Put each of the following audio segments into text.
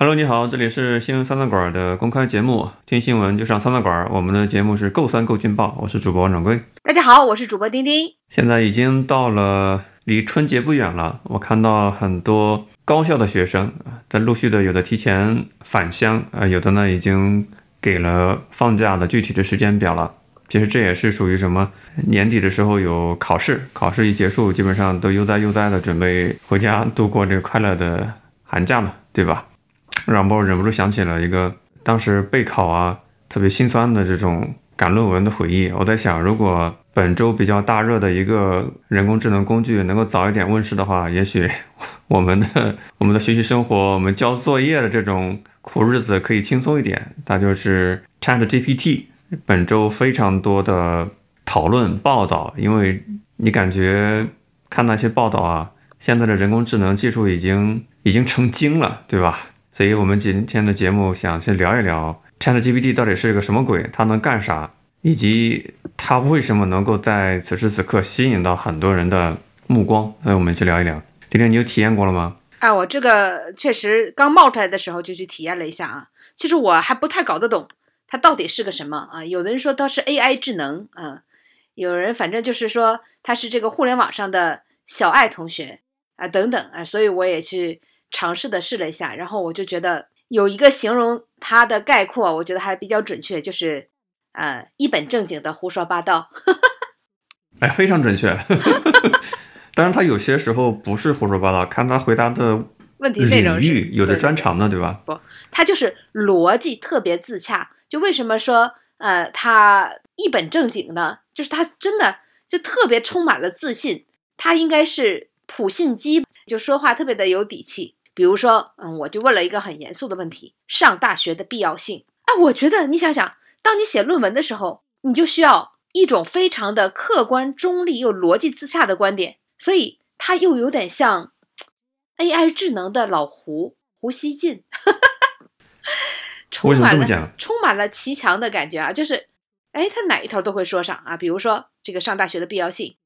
Hello，你好，这里是新闻三餐馆的公开节目，听新闻就上三餐馆。我们的节目是够酸够劲爆，我是主播王掌柜。大家好，我是主播丁丁。现在已经到了离春节不远了，我看到很多高校的学生在陆续的有的提前返乡，呃，有的呢已经给了放假的具体的时间表了。其实这也是属于什么？年底的时候有考试，考试一结束，基本上都悠哉悠哉的准备回家度过这个快乐的寒假嘛，对吧？让我忍不住想起了一个当时备考啊特别心酸的这种赶论文的回忆。我在想，如果本周比较大热的一个人工智能工具能够早一点问世的话，也许我们的我们的学习生活、我们交作业的这种苦日子可以轻松一点。那就是 Chat GPT。本周非常多的讨论报道，因为你感觉看那些报道啊，现在的人工智能技术已经已经成精了，对吧？所以，我们今天的节目想先聊一聊 ChatGPT 到底是个什么鬼，它能干啥，以及它为什么能够在此时此刻吸引到很多人的目光。所以我们去聊一聊。丁丁，你有体验过了吗？啊，我这个确实刚冒出来的时候就去体验了一下啊。其实我还不太搞得懂它到底是个什么啊。有的人说它是 AI 智能啊，有人反正就是说它是这个互联网上的小爱同学啊等等啊。所以我也去。尝试的试了一下，然后我就觉得有一个形容它的概括，我觉得还比较准确，就是呃一本正经的胡说八道。哎，非常准确。当然，他有些时候不是胡说八道，看他回答的问题内容有的专长呢，对吧？不，他就是逻辑特别自洽。就为什么说呃他一本正经呢？就是他真的就特别充满了自信，他应该是普信基，就说话特别的有底气。比如说，嗯，我就问了一个很严肃的问题：上大学的必要性。哎，我觉得你想想，当你写论文的时候，你就需要一种非常的客观、中立又逻辑自洽的观点。所以，它又有点像 AI 智能的老胡胡锡进，充满了充满了奇强的感觉啊！就是，哎，他哪一头都会说上啊。比如说这个上大学的必要性，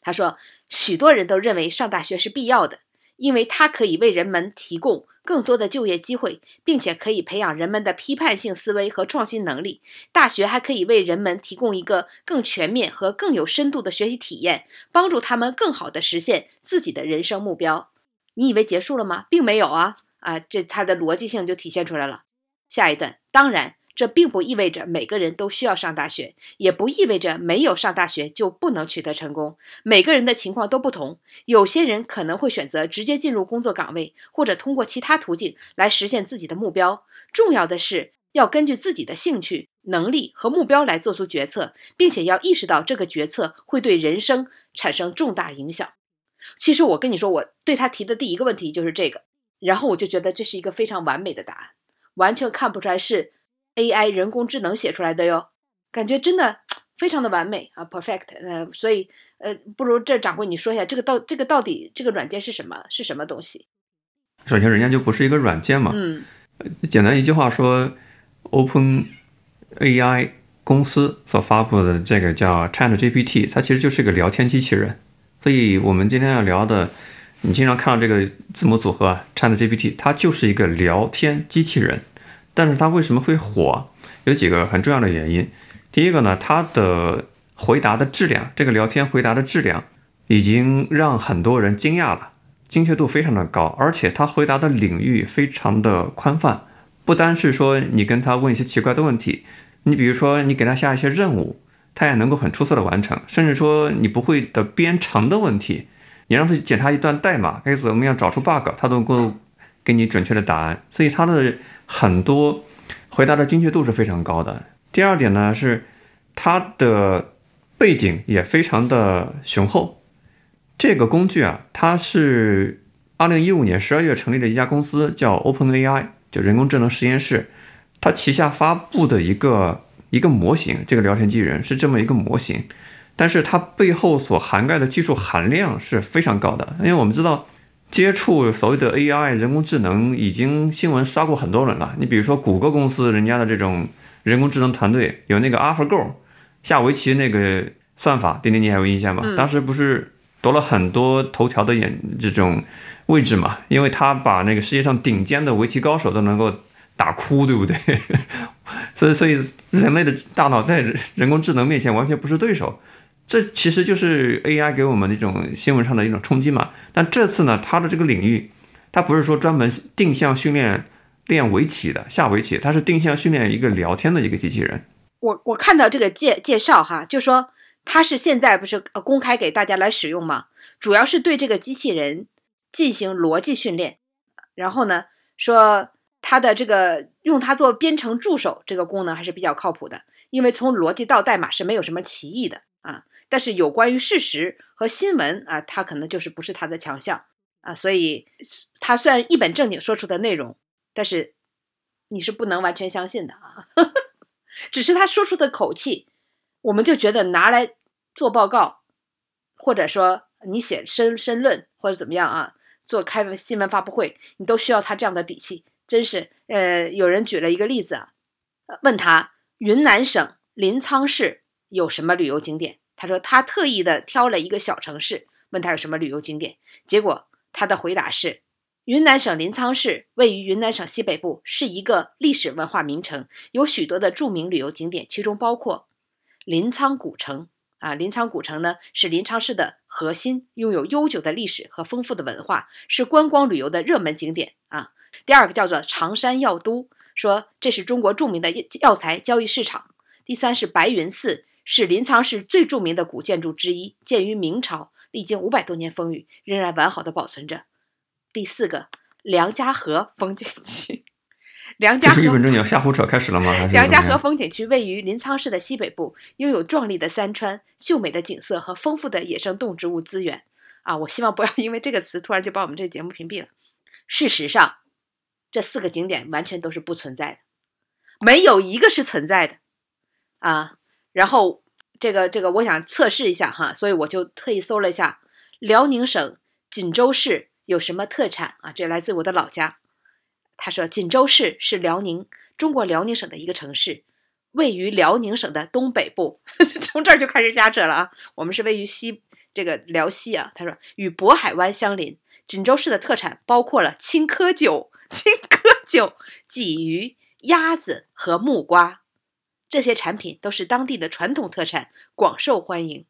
他说许多人都认为上大学是必要的。因为它可以为人们提供更多的就业机会，并且可以培养人们的批判性思维和创新能力。大学还可以为人们提供一个更全面和更有深度的学习体验，帮助他们更好地实现自己的人生目标。你以为结束了吗？并没有啊！啊，这它的逻辑性就体现出来了。下一段，当然。这并不意味着每个人都需要上大学，也不意味着没有上大学就不能取得成功。每个人的情况都不同，有些人可能会选择直接进入工作岗位，或者通过其他途径来实现自己的目标。重要的是要根据自己的兴趣、能力和目标来做出决策，并且要意识到这个决策会对人生产生重大影响。其实我跟你说，我对他提的第一个问题就是这个，然后我就觉得这是一个非常完美的答案，完全看不出来是。AI 人工智能写出来的哟，感觉真的非常的完美啊，perfect。呃，所以呃，不如这掌柜你说一下，这个到这个到底这个软件是什么？是什么东西？首先，人家就不是一个软件嘛。嗯。简单一句话说，Open AI 公司所发布的这个叫 Chat GPT，它其实就是一个聊天机器人。所以我们今天要聊的，你经常看到这个字母组合啊 Chat GPT，它就是一个聊天机器人。但是它为什么会火？有几个很重要的原因。第一个呢，它的回答的质量，这个聊天回答的质量已经让很多人惊讶了，精确度非常的高，而且它回答的领域非常的宽泛，不单是说你跟他问一些奇怪的问题，你比如说你给他下一些任务，他也能够很出色的完成，甚至说你不会的编程的问题，你让他检查一段代码该怎么样找出 bug，他都能够给你准确的答案，所以它的。很多回答的精确度是非常高的。第二点呢是它的背景也非常的雄厚。这个工具啊，它是二零一五年十二月成立的一家公司，叫 OpenAI，就人工智能实验室。它旗下发布的一个一个模型，这个聊天机器人是这么一个模型，但是它背后所涵盖的技术含量是非常高的，因为我们知道。接触所谓的 AI 人工智能，已经新闻刷过很多轮了。你比如说谷歌公司，人家的这种人工智能团队有那个 AlphaGo 下围棋那个算法，丁丁你还有印象吗？当时不是夺了很多头条的眼这种位置嘛，因为他把那个世界上顶尖的围棋高手都能够打哭，对不对？所以，所以人类的大脑在人工智能面前完全不是对手。这其实就是 AI 给我们的一种新闻上的一种冲击嘛。但这次呢，它的这个领域，它不是说专门定向训练练围棋的下围棋，它是定向训练一个聊天的一个机器人。我我看到这个介介绍哈，就说它是现在不是公开给大家来使用吗？主要是对这个机器人进行逻辑训练，然后呢说它的这个用它做编程助手这个功能还是比较靠谱的，因为从逻辑到代码是没有什么歧义的啊。但是有关于事实和新闻啊，他可能就是不是他的强项啊，所以他虽然一本正经说出的内容，但是你是不能完全相信的啊。只是他说出的口气，我们就觉得拿来做报告，或者说你写申申论或者怎么样啊，做开新闻发布会，你都需要他这样的底气。真是，呃，有人举了一个例子啊，问他云南省临沧市有什么旅游景点，他说他特意的挑了一个小城市，问他有什么旅游景点，结果他的回答是。云南省临沧市位于云南省西北部，是一个历史文化名城，有许多的著名旅游景点，其中包括临沧古城。啊，临沧古城呢是临沧市的核心，拥有悠久的历史和丰富的文化，是观光旅游的热门景点。啊，第二个叫做长山药都，说这是中国著名的药药材交易市场。第三是白云寺，是临沧市最著名的古建筑之一，建于明朝，历经五百多年风雨，仍然完好的保存着。第四个梁家河风景区，梁家河一本正经瞎胡扯开始了吗？梁家河风景区位于临沧市的西北部，拥有壮丽的山川、秀美的景色和丰富的野生动植物资源。啊，我希望不要因为这个词突然就把我们这个节目屏蔽了。事实上，这四个景点完全都是不存在的，没有一个是存在的。啊，然后这个这个，我想测试一下哈，所以我就特意搜了一下辽宁省锦州市。有什么特产啊？这来自我的老家。他说，锦州市是辽宁中国辽宁省的一个城市，位于辽宁省的东北部。从这儿就开始瞎扯了啊！我们是位于西这个辽西啊。他说，与渤海湾相邻。锦州市的特产包括了青稞酒、青稞酒、鲫鱼、鸭子和木瓜，这些产品都是当地的传统特产，广受欢迎。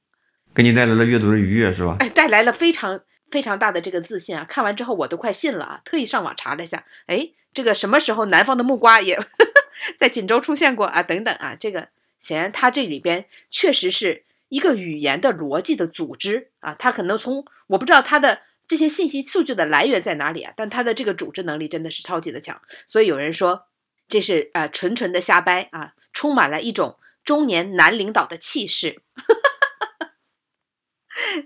给你带来了阅读的愉悦是吧？哎，带来了非常。非常大的这个自信啊！看完之后我都快信了啊！特意上网查了一下，哎，这个什么时候南方的木瓜也 在锦州出现过啊？等等啊，这个显然它这里边确实是一个语言的逻辑的组织啊！它可能从我不知道它的这些信息数据的来源在哪里啊，但它的这个组织能力真的是超级的强。所以有人说这是呃纯纯的瞎掰啊，充满了一种中年男领导的气势。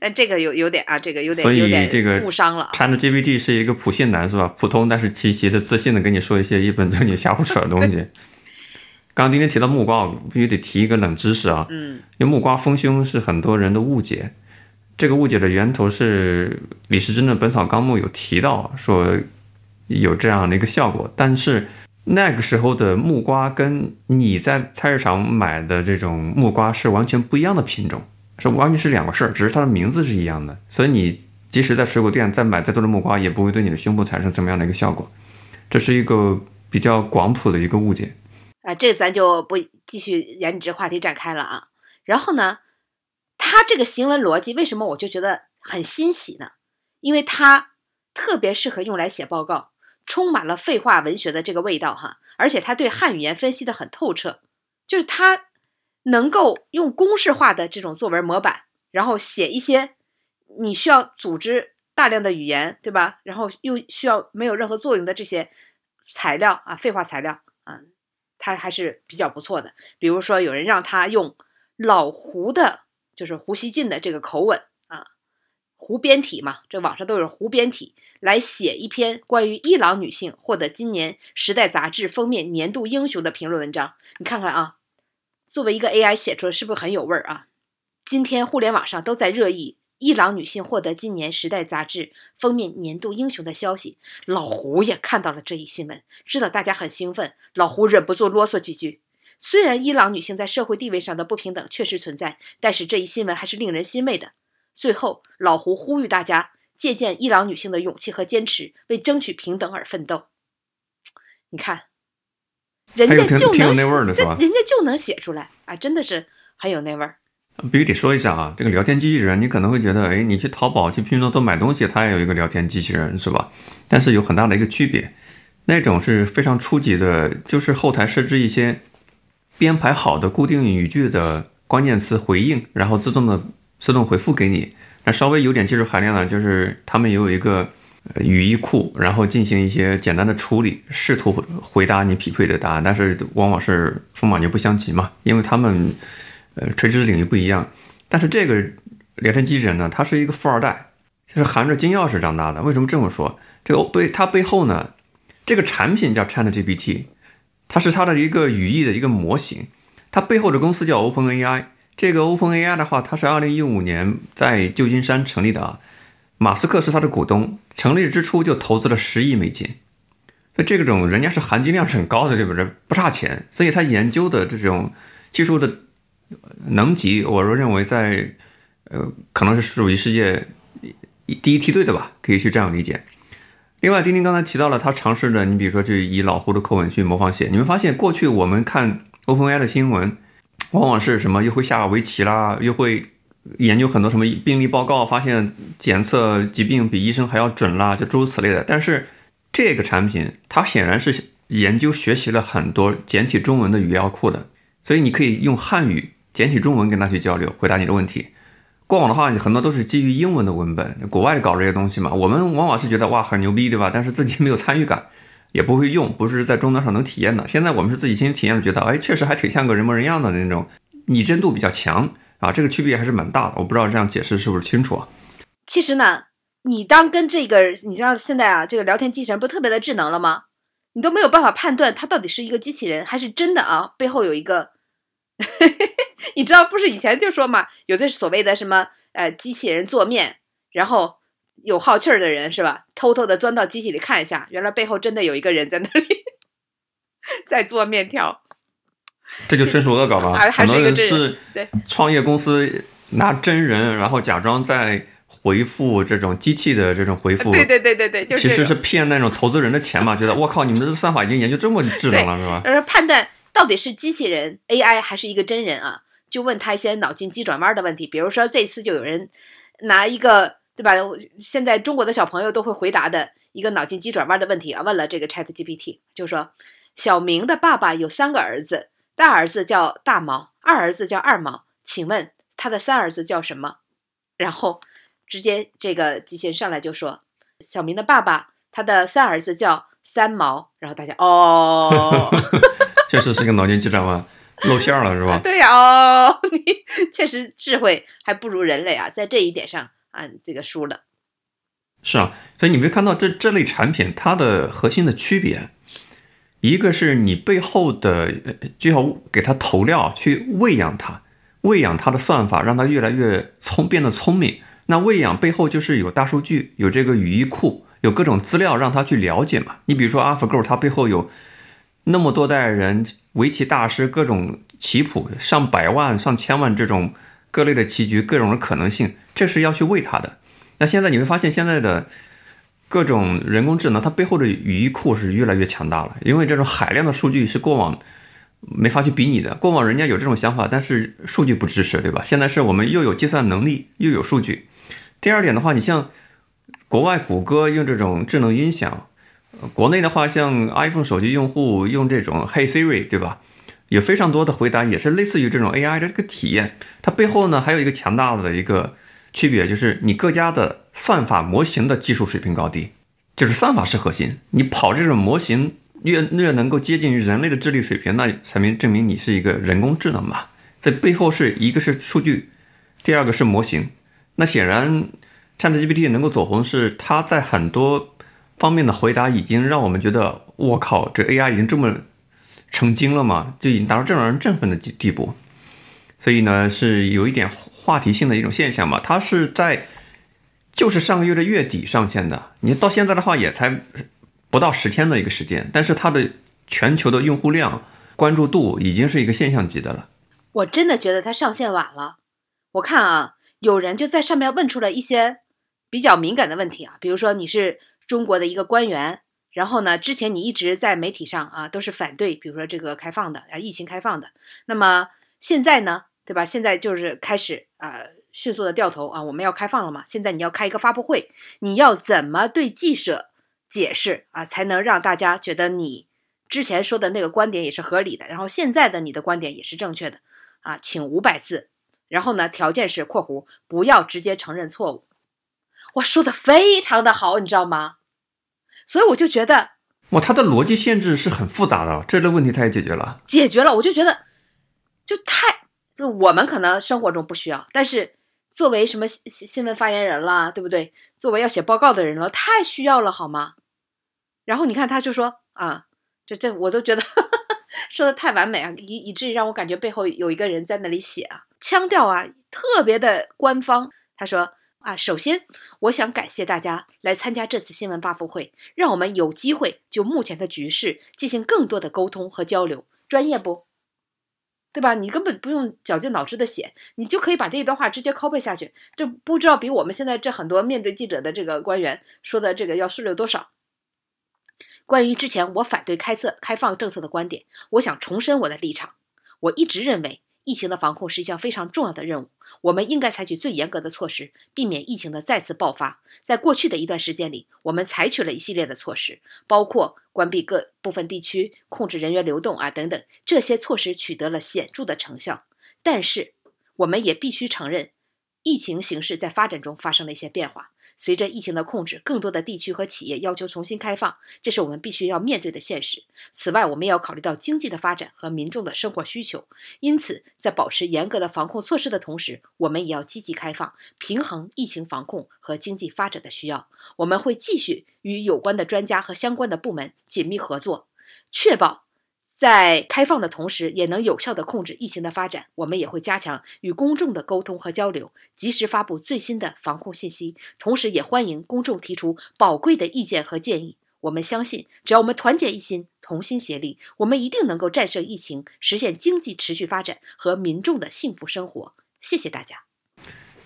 那这个有有点啊，这个有点有点这个误伤了。Chat GPT 是一个普信男是吧？普通但是极其的自信的跟你说一些一本正经瞎胡扯的东西。刚今天提到木瓜，必须得提一个冷知识啊。嗯。因为木瓜丰胸是很多人的误解，这个误解的源头是李时珍的《本草纲目》有提到说有这样的一个效果，但是那个时候的木瓜跟你在菜市场买的这种木瓜是完全不一样的品种。这完全是两个事儿，只是它的名字是一样的，所以你即使在水果店再买再多的木瓜，也不会对你的胸部产生怎么样的一个效果。这是一个比较广谱的一个误解。啊，这咱就不继续沿着这话题展开了啊。然后呢，他这个行文逻辑为什么我就觉得很欣喜呢？因为它特别适合用来写报告，充满了废话文学的这个味道哈，而且他对汉语言分析的很透彻，就是他。能够用公式化的这种作文模板，然后写一些你需要组织大量的语言，对吧？然后又需要没有任何作用的这些材料啊，废话材料啊，他还是比较不错的。比如说，有人让他用老胡的，就是胡锡进的这个口吻，胡编体嘛，这网上都有胡编体来写一篇关于伊朗女性获得今年《时代》杂志封面年度英雄的评论文章。你看看啊。作为一个 AI 写出来，是不是很有味儿啊？今天互联网上都在热议伊朗女性获得今年《时代》杂志封面年度英雄的消息。老胡也看到了这一新闻，知道大家很兴奋，老胡忍不住啰嗦几句。虽然伊朗女性在社会地位上的不平等确实存在，但是这一新闻还是令人欣慰的。最后，老胡呼吁大家借鉴伊朗女性的勇气和坚持，为争取平等而奋斗。你看，人家就能那味儿的是吧？人家就能写出来啊，真的是很有那味儿。必须得说一下啊，这个聊天机器人，你可能会觉得，哎，你去淘宝、去拼多多买东西，它也有一个聊天机器人，是吧？但是有很大的一个区别，那种是非常初级的，就是后台设置一些编排好的固定语句的关键词回应，然后自动的自动回复给你。那稍微有点技术含量呢，就是他们也有一个语义库，然后进行一些简单的处理，试图回答你匹配的答案，但是往往是风马牛不相及嘛，因为他们。呃，垂直的领域不一样，但是这个聊天机器人呢，它是一个富二代，就是含着金钥匙长大的。为什么这么说？这个背它背后呢，这个产品叫 ChatGPT，它是它的一个语义的一个模型。它背后的公司叫 OpenAI。这个 OpenAI 的话，它是2015年在旧金山成立的啊，马斯克是它的股东，成立之初就投资了十亿美金。所以这种人家是含金量是很高的，对不对？不差钱。所以他研究的这种技术的。能级，我说认为在，呃，可能是属于世界第一梯队的吧，可以去这样理解。另外，丁丁刚才提到了他尝试的，你比如说去以老胡的口吻去模仿写，你们发现过去我们看 OpenAI 的新闻，往往是什么又会下围棋啦，又会研究很多什么病例报告，发现检测疾病比医生还要准啦，就诸如此类的。但是这个产品，它显然是研究学习了很多简体中文的语料库的，所以你可以用汉语。简体中文跟他去交流，回答你的问题。过往的话，很多都是基于英文的文本，国外搞这些东西嘛。我们往往是觉得哇很牛逼，对吧？但是自己没有参与感，也不会用，不是在终端上能体验的。现在我们是自己亲身体验了，觉得哎，确实还挺像个人模人样的那种，拟真度比较强啊。这个区别还是蛮大的。我不知道这样解释是不是清楚啊？其实呢，你当跟这个，你知道现在啊，这个聊天机器人不特别的智能了吗？你都没有办法判断它到底是一个机器人还是真的啊，背后有一个。你知道不是以前就说嘛，有的所谓的什么呃机器人做面，然后有好气儿的人是吧，偷偷的钻到机器里看一下，原来背后真的有一个人在那里在做面条，这就纯属恶搞了。很多人是创业公司拿真人，然后假装在回复这种机器的这种回复，对对对对对，其实是骗那种投资人的钱嘛，觉得我靠，你们的算法已经研究这么智能了是吧？呃，判断到底是机器人 AI 还是一个真人啊？就问他一些脑筋急转弯的问题，比如说这次就有人拿一个对吧？现在中国的小朋友都会回答的一个脑筋急转弯的问题啊，问了这个 Chat GPT，就说小明的爸爸有三个儿子，大儿子叫大毛，二儿子叫二毛，请问他的三儿子叫什么？然后直接这个机器人上来就说小明的爸爸他的三儿子叫三毛，然后大家哦 确实是个脑筋急转弯。露馅了是吧？对呀，哦，你确实智慧还不如人类啊，在这一点上啊，这个输了。是啊，所以你会看到这这类产品它的核心的区别，一个是你背后的就要给它投料去喂养它，喂养它的算法，让它越来越聪变得聪明。那喂养背后就是有大数据，有这个语义库，有各种资料让它去了解嘛。你比如说 AlphaGo，它背后有。那么多代人，围棋大师，各种棋谱，上百万、上千万这种各类的棋局，各种的可能性，这是要去喂它的。那现在你会发现，现在的各种人工智能，它背后的语义库是越来越强大了，因为这种海量的数据是过往没法去比拟的。过往人家有这种想法，但是数据不支持，对吧？现在是我们又有计算能力，又有数据。第二点的话，你像国外谷歌用这种智能音响。国内的话，像 iPhone 手机用户用这种 Hey Siri，对吧？有非常多的回答也是类似于这种 AI 的这个体验。它背后呢还有一个强大的一个区别，就是你各家的算法模型的技术水平高低，就是算法是核心。你跑这种模型越越能够接近于人类的智力水平，那才能证明你是一个人工智能嘛。在背后是一个是数据，第二个是模型。那显然 ChatGPT 能够走红，是它在很多。方面的回答已经让我们觉得，我靠，这 AI 已经这么成精了嘛？就已经达到这让人振奋的地地步。所以呢，是有一点话题性的一种现象嘛。它是在就是上个月的月底上线的，你到现在的话也才不到十天的一个时间，但是它的全球的用户量、关注度已经是一个现象级的了。我真的觉得它上线晚了。我看啊，有人就在上面问出了一些比较敏感的问题啊，比如说你是中国的一个官员，然后呢，之前你一直在媒体上啊都是反对，比如说这个开放的啊疫情开放的，那么现在呢，对吧？现在就是开始啊迅速的掉头啊，我们要开放了嘛，现在你要开一个发布会，你要怎么对记者解释啊，才能让大家觉得你之前说的那个观点也是合理的，然后现在的你的观点也是正确的啊，请五百字。然后呢？条件是（括弧）不要直接承认错误。哇，说的非常的好，你知道吗？所以我就觉得，哇，他的逻辑限制是很复杂的，这类问题他也解决了。解决了，我就觉得，就太就我们可能生活中不需要，但是作为什么新新闻发言人啦，对不对？作为要写报告的人了，太需要了，好吗？然后你看，他就说啊，这这我都觉得 说的太完美啊，以以至于让我感觉背后有一个人在那里写啊。腔调啊，特别的官方。他说啊，首先我想感谢大家来参加这次新闻发布会，让我们有机会就目前的局势进行更多的沟通和交流。专业不？对吧？你根本不用绞尽脑汁的写，你就可以把这一段话直接拷贝下去。这不知道比我们现在这很多面对记者的这个官员说的这个要顺溜多少。关于之前我反对开策开放政策的观点，我想重申我的立场。我一直认为。疫情的防控是一项非常重要的任务，我们应该采取最严格的措施，避免疫情的再次爆发。在过去的一段时间里，我们采取了一系列的措施，包括关闭各部分地区、控制人员流动啊等等。这些措施取得了显著的成效，但是我们也必须承认，疫情形势在发展中发生了一些变化。随着疫情的控制，更多的地区和企业要求重新开放，这是我们必须要面对的现实。此外，我们也要考虑到经济的发展和民众的生活需求。因此，在保持严格的防控措施的同时，我们也要积极开放，平衡疫情防控和经济发展的需要。我们会继续与有关的专家和相关的部门紧密合作，确保。在开放的同时，也能有效地控制疫情的发展。我们也会加强与公众的沟通和交流，及时发布最新的防控信息。同时，也欢迎公众提出宝贵的意见和建议。我们相信，只要我们团结一心、同心协力，我们一定能够战胜疫情，实现经济持续发展和民众的幸福生活。谢谢大家。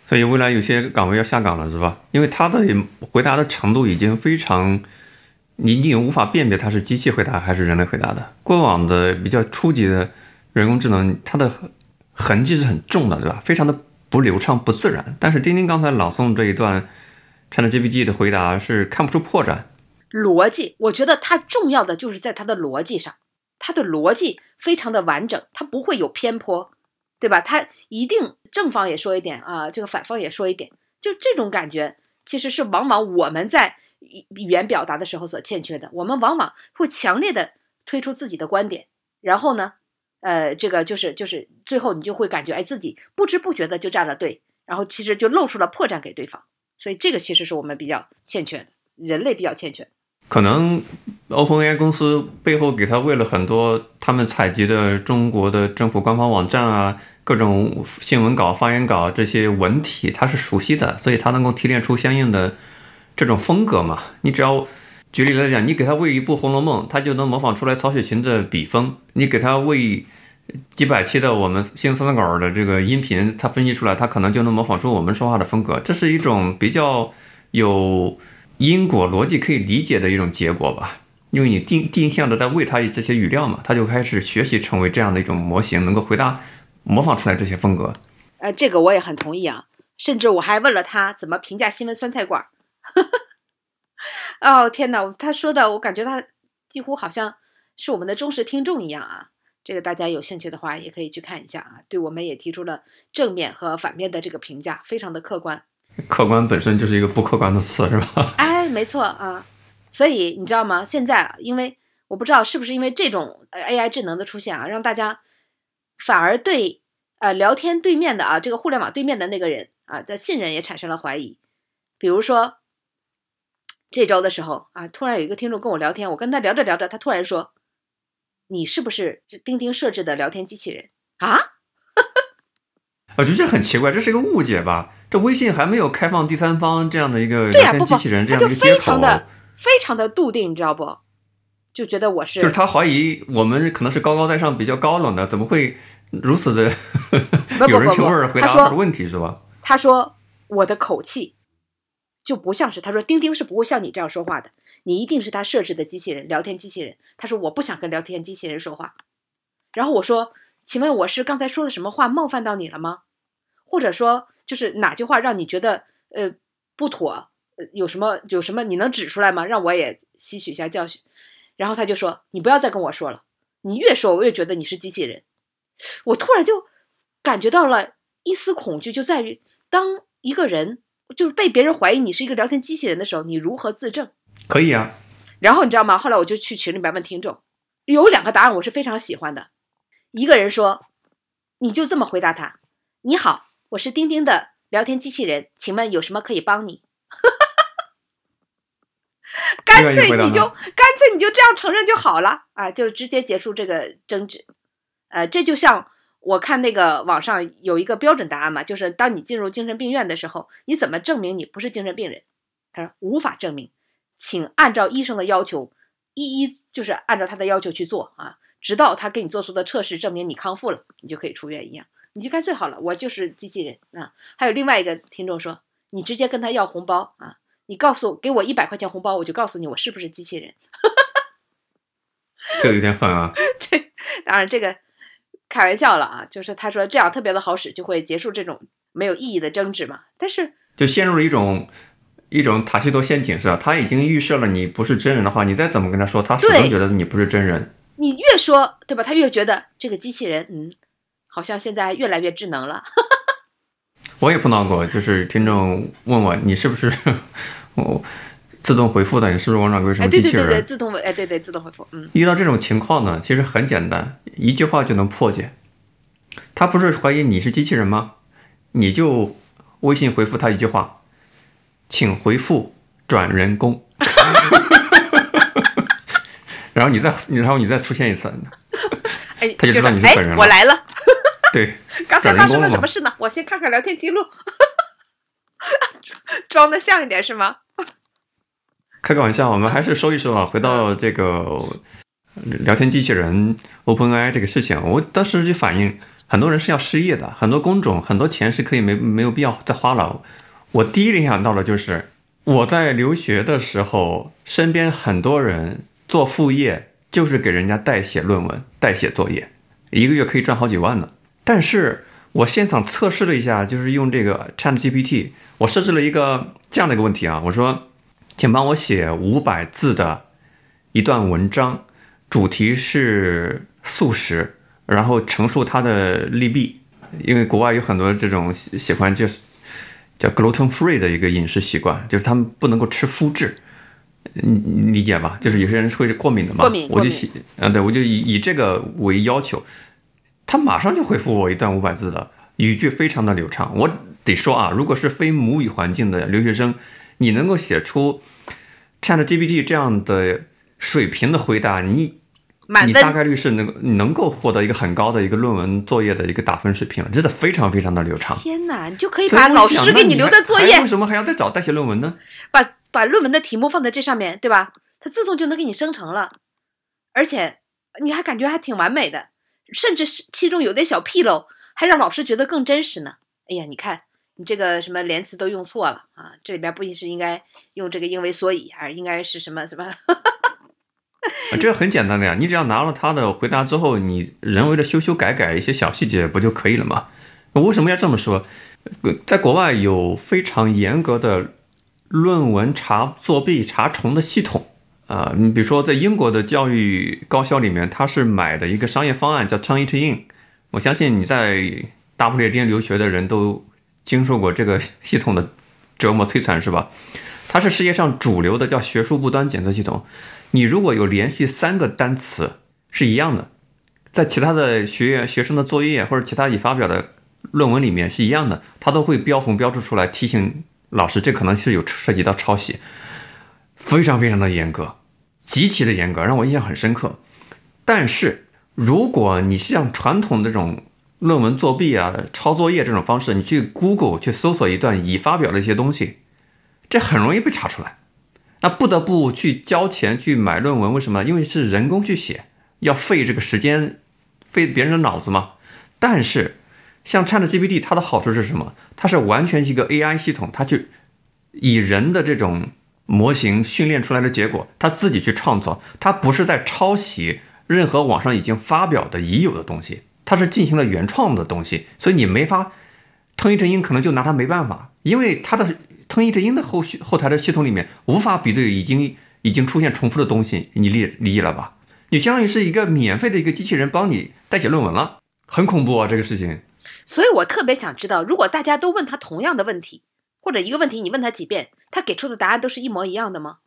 所以，未来有些岗位要下岗了，是吧？因为他的回答的程度已经非常。你你也无法辨别它是机器回答还是人类回答的。过往的比较初级的人工智能，它的痕迹是很重的，对吧？非常的不流畅、不自然。但是丁丁刚才朗诵这一段 ChatGPT 的回答是看不出破绽。逻辑，我觉得它重要的就是在它的逻辑上，它的逻辑非常的完整，它不会有偏颇，对吧？它一定正方也说一点啊，这个反方也说一点，就这种感觉，其实是往往我们在。语言表达的时候所欠缺的，我们往往会强烈的推出自己的观点，然后呢，呃，这个就是就是最后你就会感觉哎自己不知不觉的就站了队，然后其实就露出了破绽给对方，所以这个其实是我们比较欠缺的，人类比较欠缺。可能 OpenAI 公司背后给他喂了很多他们采集的中国的政府官方网站啊，各种新闻稿、发言稿这些文体，他是熟悉的，所以他能够提炼出相应的。这种风格嘛，你只要举例来讲，你给他喂一部《红楼梦》，他就能模仿出来曹雪芹的笔锋；你给他喂几百期的我们新三稿的这个音频，他分析出来，他可能就能模仿出我们说话的风格。这是一种比较有因果逻辑可以理解的一种结果吧？因为你定定向的在喂他这些语料嘛，他就开始学习成为这样的一种模型，能够回答模仿出来这些风格。呃，这个我也很同意啊，甚至我还问了他怎么评价新闻酸菜馆。哦天哪，他说的我感觉他几乎好像是我们的忠实听众一样啊！这个大家有兴趣的话也可以去看一下啊。对我们也提出了正面和反面的这个评价，非常的客观。客观本身就是一个不客观的词，是吧？哎，没错啊。所以你知道吗？现在因为我不知道是不是因为这种 AI 智能的出现啊，让大家反而对呃聊天对面的啊这个互联网对面的那个人啊的信任也产生了怀疑，比如说。这周的时候啊，突然有一个听众跟我聊天，我跟他聊着聊着，他突然说：“你是不是钉钉设置的聊天机器人啊？”我觉得这很奇怪，这是一个误解吧？这微信还没有开放第三方这样的一个聊天机器人这样的一个接口，非常的非常的笃定，你知道不？就觉得我是，就是他怀疑我们可能是高高在上、比较高冷的，怎么会如此的 有人情味儿回答他的问题是吧？他说我的口气就不像是，他说钉钉是不会像你这样说话的，你一定是他设置的机器人，聊天机器人。他说我不想跟聊天机器人说话。然后我说，请问我是刚才说了什么话冒犯到你了吗？或者说就是哪句话让你觉得呃不妥？呃有什么有什么你能指出来吗？让我也吸取一下教训。然后他就说你不要再跟我说了，你越说我越觉得你是机器人。我突然就感觉到了一丝恐惧，就在于当一个人就是被别人怀疑你是一个聊天机器人的时候，你如何自证？可以啊，然后你知道吗？后来我就去群里面问听众，有两个答案我是非常喜欢的。一个人说，你就这么回答他：“你好，我是钉钉的聊天机器人，请问有什么可以帮你？” 干脆你就干脆你就这样承认就好了啊，就直接结束这个争执。呃，这就像我看那个网上有一个标准答案嘛，就是当你进入精神病院的时候，你怎么证明你不是精神病人？他说无法证明，请按照医生的要求，一一就是按照他的要求去做啊，直到他给你做出的测试证明你康复了，你就可以出院一样。你就干最好了，我就是机器人啊。还有另外一个听众说，你直接跟他要红包啊，你告诉给我一百块钱红包，我就告诉你我是不是机器人。这个有点狠啊！这当然这个开玩笑了啊，就是他说这样特别的好使，就会结束这种没有意义的争执嘛。但是就陷入了一种一种塔西佗陷阱，是吧？他已经预设了你不是真人的话，你再怎么跟他说，他始终觉得你不是真人。你越说对吧，他越觉得这个机器人嗯，好像现在越来越智能了。我也碰到过，就是听众问我你是不是 我自动回复的，你是不是王掌柜什哎，么机器人？对对对对，自动哎对对自动回复，嗯，遇到这种情况呢，其实很简单，一句话就能破解。他不是怀疑你是机器人吗？你就微信回复他一句话，请回复转人工。然后你再，然后你再出现一次，哎，他就知道你是本人了哎，我来了。对，刚才发生了什么事呢？我先看看聊天记录，装的像一点是吗？开个玩笑，我们还是说一说啊。回到这个聊天机器人 OpenAI 这个事情，我当时就反映，很多人是要失业的，很多工种、很多钱是可以没没有必要再花了。我第一联想到的就是我在留学的时候，身边很多人做副业就是给人家代写论文、代写作业，一个月可以赚好几万呢。但是我现场测试了一下，就是用这个 ChatGPT，我设置了一个这样的一个问题啊，我说。请帮我写五百字的一段文章，主题是素食，然后陈述它的利弊。因为国外有很多这种喜喜欢就是叫 gluten free 的一个饮食习惯，就是他们不能够吃麸质，你你理解吧？就是有些人会是过敏的嘛。过敏我就写，啊，对，我就以以这个为要求，他马上就回复我一段五百字的语句，非常的流畅。我得说啊，如果是非母语环境的留学生，你能够写出 ChatGPT 这样的水平的回答，你你大，概率是能够能够获得一个很高的一个论文作业的一个打分水平，真的非常非常的流畅。天哪，你就可以把老师给你留的作业为，什么还要再找代写论文呢？把把论文的题目放在这上面，对吧？它自动就能给你生成了，而且你还感觉还挺完美的，甚至是其中有点小纰漏，还让老师觉得更真实呢。哎呀，你看你这个什么连词都用错了啊，这里边不一是应该用这个因为所以，还是应该是什么什么？啊这很简单的呀，你只要拿了他的回答之后，你人为的修修改改一些小细节不就可以了吗？为什么要这么说？在国外有非常严格的论文查作弊、查重的系统啊、你比如说在英国的教育高校里面，他是买的一个商业方案叫 Turn It In。我相信你在大不列颠留学的人都经受过这个系统的折磨摧残，是吧？它是世界上主流的叫学术不端检测系统。你如果有连续三个单词是一样的，在其他的学员学生的作业或者其他已发表的论文里面是一样的，它都会标红标注出来提醒老师，这可能是有涉及到抄袭，非常非常的严格，极其的严格，让我印象很深刻。但是如果你像传统这种论文作弊啊、抄作业这种方式，你去 Google 去搜索一段已发表的一些东西，这很容易被查出来。那不得不去交钱去买论文，为什么？因为是人工去写，要费这个时间，费别人的脑子嘛。但是像 ChatGPT，它的好处是什么？它是完全一个 AI 系统，它去以人的这种模型训练出来的结果，它自己去创造，它不是在抄袭任何网上已经发表的已有的东西，它是进行了原创的东西，所以你没法腾一成音，可能就拿它没办法，因为它的腾一成音的后续后台的系统里面无法比对已经已经出现重复的东西，你理理解了吧？你相当于是一个免费的一个机器人帮你代写论文了，很恐怖啊，这个事情。所以我特别想知道，如果大家都问他同样的问题，或者一个问题你问他几遍，他给出的答案都是一模一样的吗？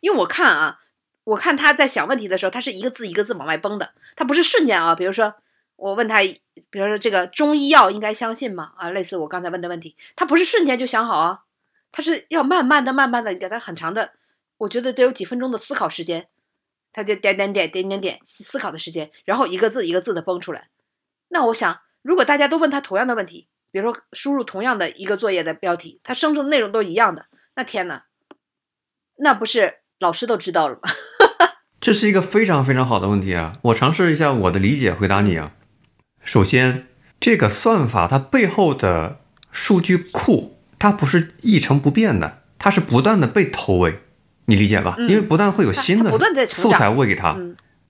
因为我看啊，我看他在想问题的时候，他是一个字一个字往外崩的，他不是瞬间啊。比如说我问他，比如说这个中医药应该相信吗？啊，类似我刚才问的问题，他不是瞬间就想好啊，他是要慢慢的、慢慢的给他很长的，我觉得得有几分钟的思考时间，他就点点点点点点思考的时间，然后一个字一个字的蹦出来。那我想。如果大家都问他同样的问题，比如说输入同样的一个作业的标题，他生成的内容都一样的，那天哪，那不是老师都知道了吗？这是一个非常非常好的问题啊！我尝试一下我的理解回答你啊。首先，这个算法它背后的数据库，它不是一成不变的，它是不断的被投喂，你理解吧？因为不断会有新的素材喂给他。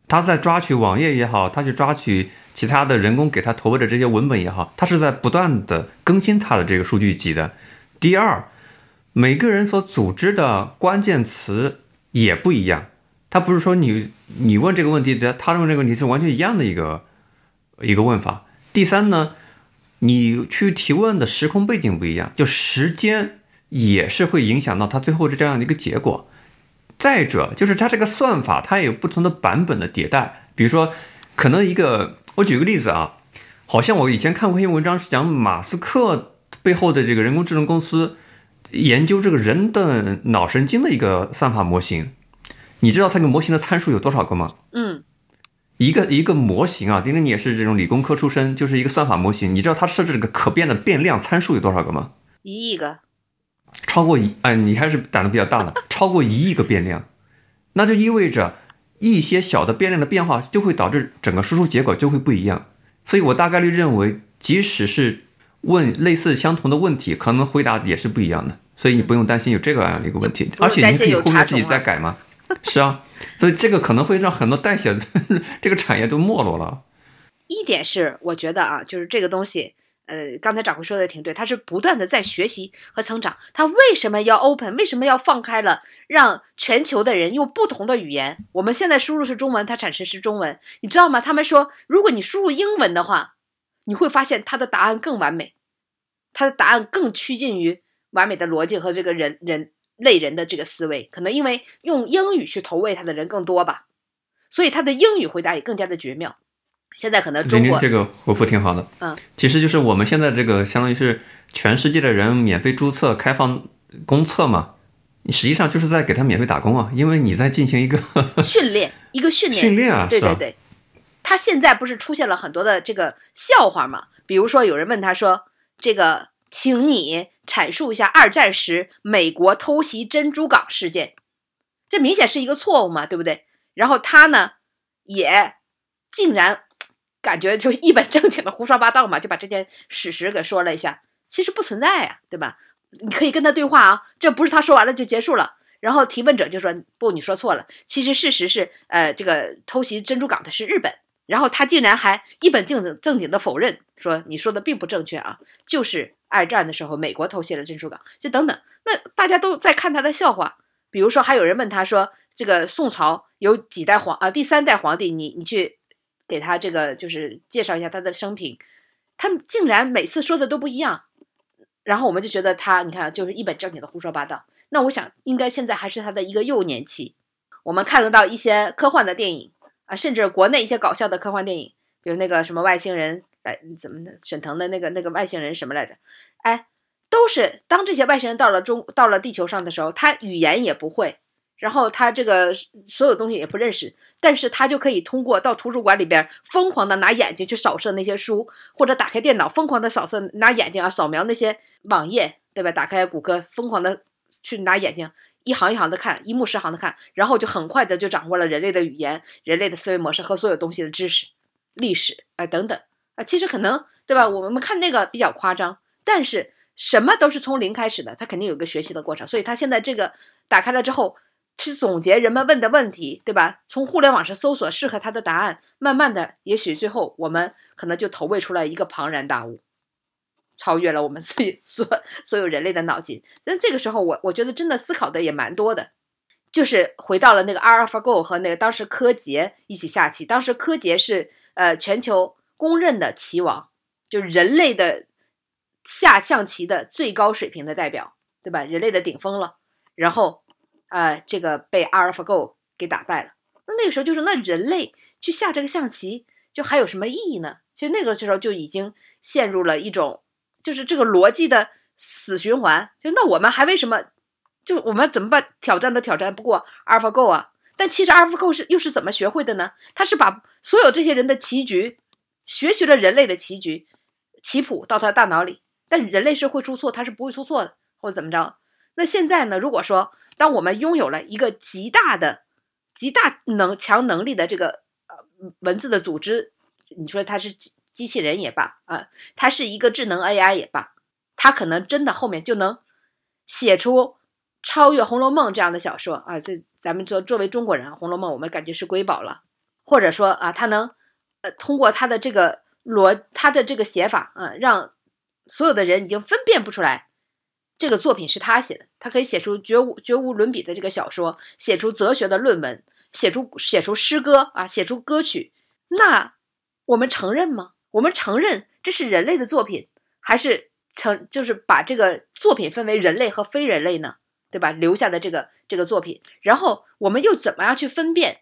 他在抓取网页也好，它去抓取其他的人工给它投喂的这些文本也好，它是在不断的更新它的这个数据集的。第二，每个人所组织的关键词也不一样，它不是说你你问这个问题，他问这个问题是完全一样的一个一个问法。第三呢，你去提问的时空背景不一样，就时间也是会影响到它最后是这样的一个结果。再者就是它这个算法，它也有不同的版本的迭代。比如说，可能一个，我举个例子啊，好像我以前看过一篇文章，是讲马斯克背后的这个人工智能公司研究这个人的脑神经的一个算法模型。你知道它这个模型的参数有多少个吗？嗯，一个一个模型啊，丁丁你也是这种理工科出身，就是一个算法模型。你知道它设置这个可变的变量参数有多少个吗？一亿个。超过一哎，你还是胆子比较大的，超过一亿个变量，那就意味着一些小的变量的变化就会导致整个输出结果就会不一样。所以我大概率认为，即使是问类似相同的问题，可能回答也是不一样的。所以你不用担心有这个样的一个问题，而且你可以后面自己再改嘛。是啊，所以这个可能会让很多代写这个产业都没落了。一点是我觉得啊，就是这个东西。呃，刚才掌柜说的挺对，他是不断的在学习和成长。他为什么要 open？为什么要放开了，让全球的人用不同的语言？我们现在输入是中文，它产生是中文，你知道吗？他们说，如果你输入英文的话，你会发现它的答案更完美，它的答案更趋近于完美的逻辑和这个人人类人的这个思维。可能因为用英语去投喂他的人更多吧，所以他的英语回答也更加的绝妙。现在可能中国这个回复挺好的，嗯，其实就是我们现在这个相当于是全世界的人免费注册、开放公测嘛，你实际上就是在给他免费打工啊，因为你在进行一个训练，一个训练，训练啊，对对对。他现在不是出现了很多的这个笑话嘛？比如说有人问他说：“这个，请你阐述一下二战时美国偷袭珍珠港事件。”这明显是一个错误嘛，对不对？然后他呢，也竟然。感觉就一本正经的胡说八道嘛，就把这件史实给说了一下。其实不存在呀，对吧？你可以跟他对话啊，这不是他说完了就结束了。然后提问者就说：“不，你说错了。其实事实是，呃，这个偷袭珍珠港的是日本。”然后他竟然还一本正经正经的否认说：“你说的并不正确啊，就是二战的时候美国偷袭了珍珠港。”就等等，那大家都在看他的笑话。比如说，还有人问他说：“这个宋朝有几代皇啊？第三代皇帝，你你去。”给他这个就是介绍一下他的生平，他竟然每次说的都不一样，然后我们就觉得他，你看就是一本正经的胡说八道。那我想应该现在还是他的一个幼年期。我们看得到一些科幻的电影啊，甚至国内一些搞笑的科幻电影，比如那个什么外星人，哎，怎么的？沈腾的那个那个外星人什么来着？哎，都是当这些外星人到了中到了地球上的时候，他语言也不会。然后他这个所有东西也不认识，但是他就可以通过到图书馆里边疯狂的拿眼睛去扫射那些书，或者打开电脑疯狂的扫射拿眼睛啊扫描那些网页，对吧？打开谷歌疯狂的去拿眼睛一行一行的看，一目十行的看，然后就很快的就掌握了人类的语言、人类的思维模式和所有东西的知识、历史啊等等啊，其实可能对吧？我们看那个比较夸张，但是什么都是从零开始的，它肯定有个学习的过程。所以它现在这个打开了之后，去总结人们问的问题，对吧？从互联网上搜索适合他的答案，慢慢的，也许最后我们可能就投喂出来一个庞然大物，超越了我们自己 所所有人类的脑筋。那这个时候，我我觉得真的思考的也蛮多的。就是回到了那个阿尔法狗和那个当时柯洁一起下棋，当时柯洁是呃全球公认的棋王，就人类的下象棋的最高水平的代表，对吧？人类的顶峰了。然后，呃，这个被阿尔法狗给打败了。那那个时候就是，那人类去下这个象棋，就还有什么意义呢？其实那个时候就已经陷入了一种，就是这个逻辑的死循环。就那我们还为什么？就我们怎么办？挑战都挑战不过 AlphaGo 啊！但其实 AlphaGo 是又是怎么学会的呢？它是把所有这些人的棋局学习了人类的棋局棋谱到他的大脑里。但人类是会出错，他是不会出错的，或者怎么着？那现在呢？如果说当我们拥有了一个极大的、极大能强能力的这个呃文字的组织，你说它是机器人也罢啊，它是一个智能 AI 也罢，它可能真的后面就能写出。超越《红楼梦》这样的小说啊，这咱们作作为中国人，《红楼梦》我们感觉是瑰宝了。或者说啊，他能呃通过他的这个逻，他的这个写法啊，让所有的人已经分辨不出来这个作品是他写的。他可以写出绝无绝无伦比的这个小说，写出哲学的论文，写出写出诗歌啊，写出歌曲。那我们承认吗？我们承认这是人类的作品，还是承就是把这个作品分为人类和非人类呢？对吧？留下的这个这个作品，然后我们又怎么样去分辨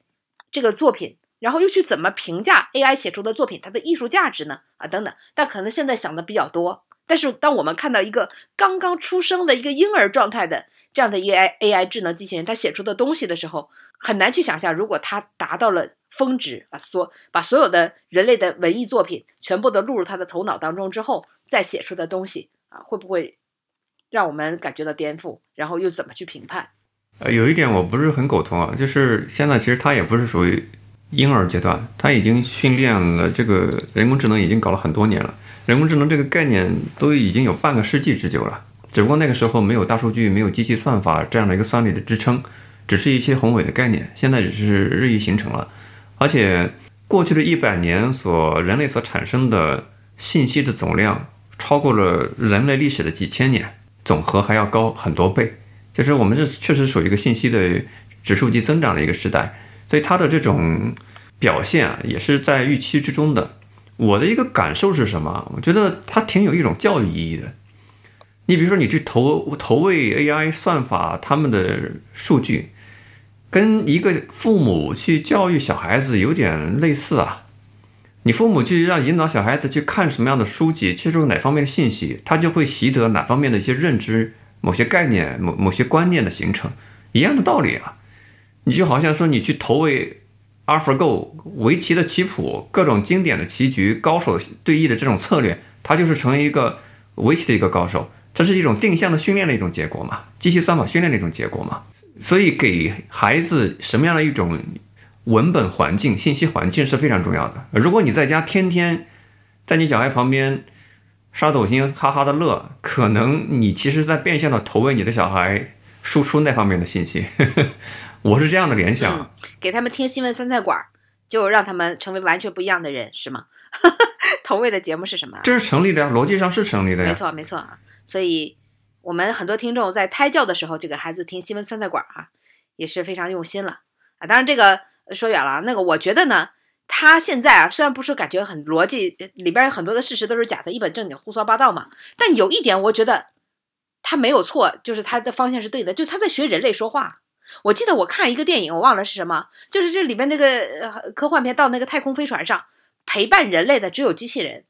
这个作品？然后又去怎么评价 AI 写出的作品它的艺术价值呢？啊，等等。但可能现在想的比较多。但是当我们看到一个刚刚出生的一个婴儿状态的这样的 AI AI 智能机器人，它写出的东西的时候，很难去想象，如果它达到了峰值啊，所把所有的人类的文艺作品全部都录入他的头脑当中之后，再写出的东西啊，会不会？让我们感觉到颠覆，然后又怎么去评判？呃，有一点我不是很苟同啊，就是现在其实它也不是属于婴儿阶段，它已经训练了这个人工智能，已经搞了很多年了。人工智能这个概念都已经有半个世纪之久了，只不过那个时候没有大数据，没有机器算法这样的一个算力的支撑，只是一些宏伟的概念。现在只是日益形成了，而且过去的一百年所人类所产生的信息的总量，超过了人类历史的几千年。总和还要高很多倍，就是我们是确实属于一个信息的指数级增长的一个时代，所以它的这种表现啊，也是在预期之中的。我的一个感受是什么？我觉得它挺有一种教育意义的。你比如说，你去投投喂 AI 算法，他们的数据，跟一个父母去教育小孩子有点类似啊。你父母去让引导小孩子去看什么样的书籍，接触哪方面的信息，他就会习得哪方面的一些认知、某些概念、某某些观念的形成，一样的道理啊。你就好像说你去投喂 AlphaGo 围棋的棋谱，各种经典的棋局、高手对弈的这种策略，他就是成为一个围棋的一个高手。这是一种定向的训练的一种结果嘛？机器算法训练的一种结果嘛？所以给孩子什么样的一种？文本环境、信息环境是非常重要的。如果你在家天天在你小孩旁边刷抖音，哈哈的乐，可能你其实在变相的投喂你的小孩输出那方面的信息。我是这样的联想。给他们听新闻酸菜馆，就让他们成为完全不一样的人，是吗？投喂的节目是什么？这是成立的呀，逻辑上是成立的呀。没错，没错啊。所以我们很多听众在胎教的时候就给孩子听新闻酸菜馆啊，也是非常用心了啊。当然这个。说远了，那个我觉得呢，他现在啊，虽然不是感觉很逻辑，里边有很多的事实都是假的，一本正经胡说八道嘛。但有一点，我觉得他没有错，就是他的方向是对的，就他在学人类说话。我记得我看一个电影，我忘了是什么，就是这里边那个科幻片，到那个太空飞船上陪伴人类的只有机器人，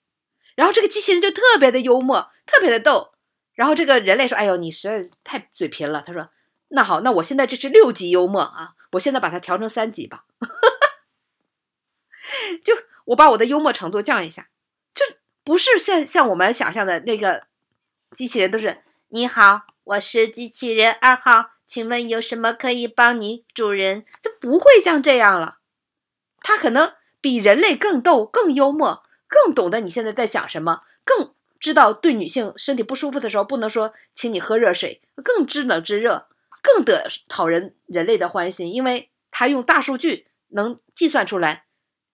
然后这个机器人就特别的幽默，特别的逗。然后这个人类说：“哎呦，你实在太嘴贫了。”他说：“那好，那我现在这是六级幽默啊。”我现在把它调成三级吧，就我把我的幽默程度降一下，就不是像像我们想象的那个机器人都是你好，我是机器人二号，请问有什么可以帮你，主人？就不会像这样了，他可能比人类更逗、更幽默、更懂得你现在在想什么，更知道对女性身体不舒服的时候不能说请你喝热水，更知冷知热，更得讨人人类的欢心，因为他用大数据能计算出来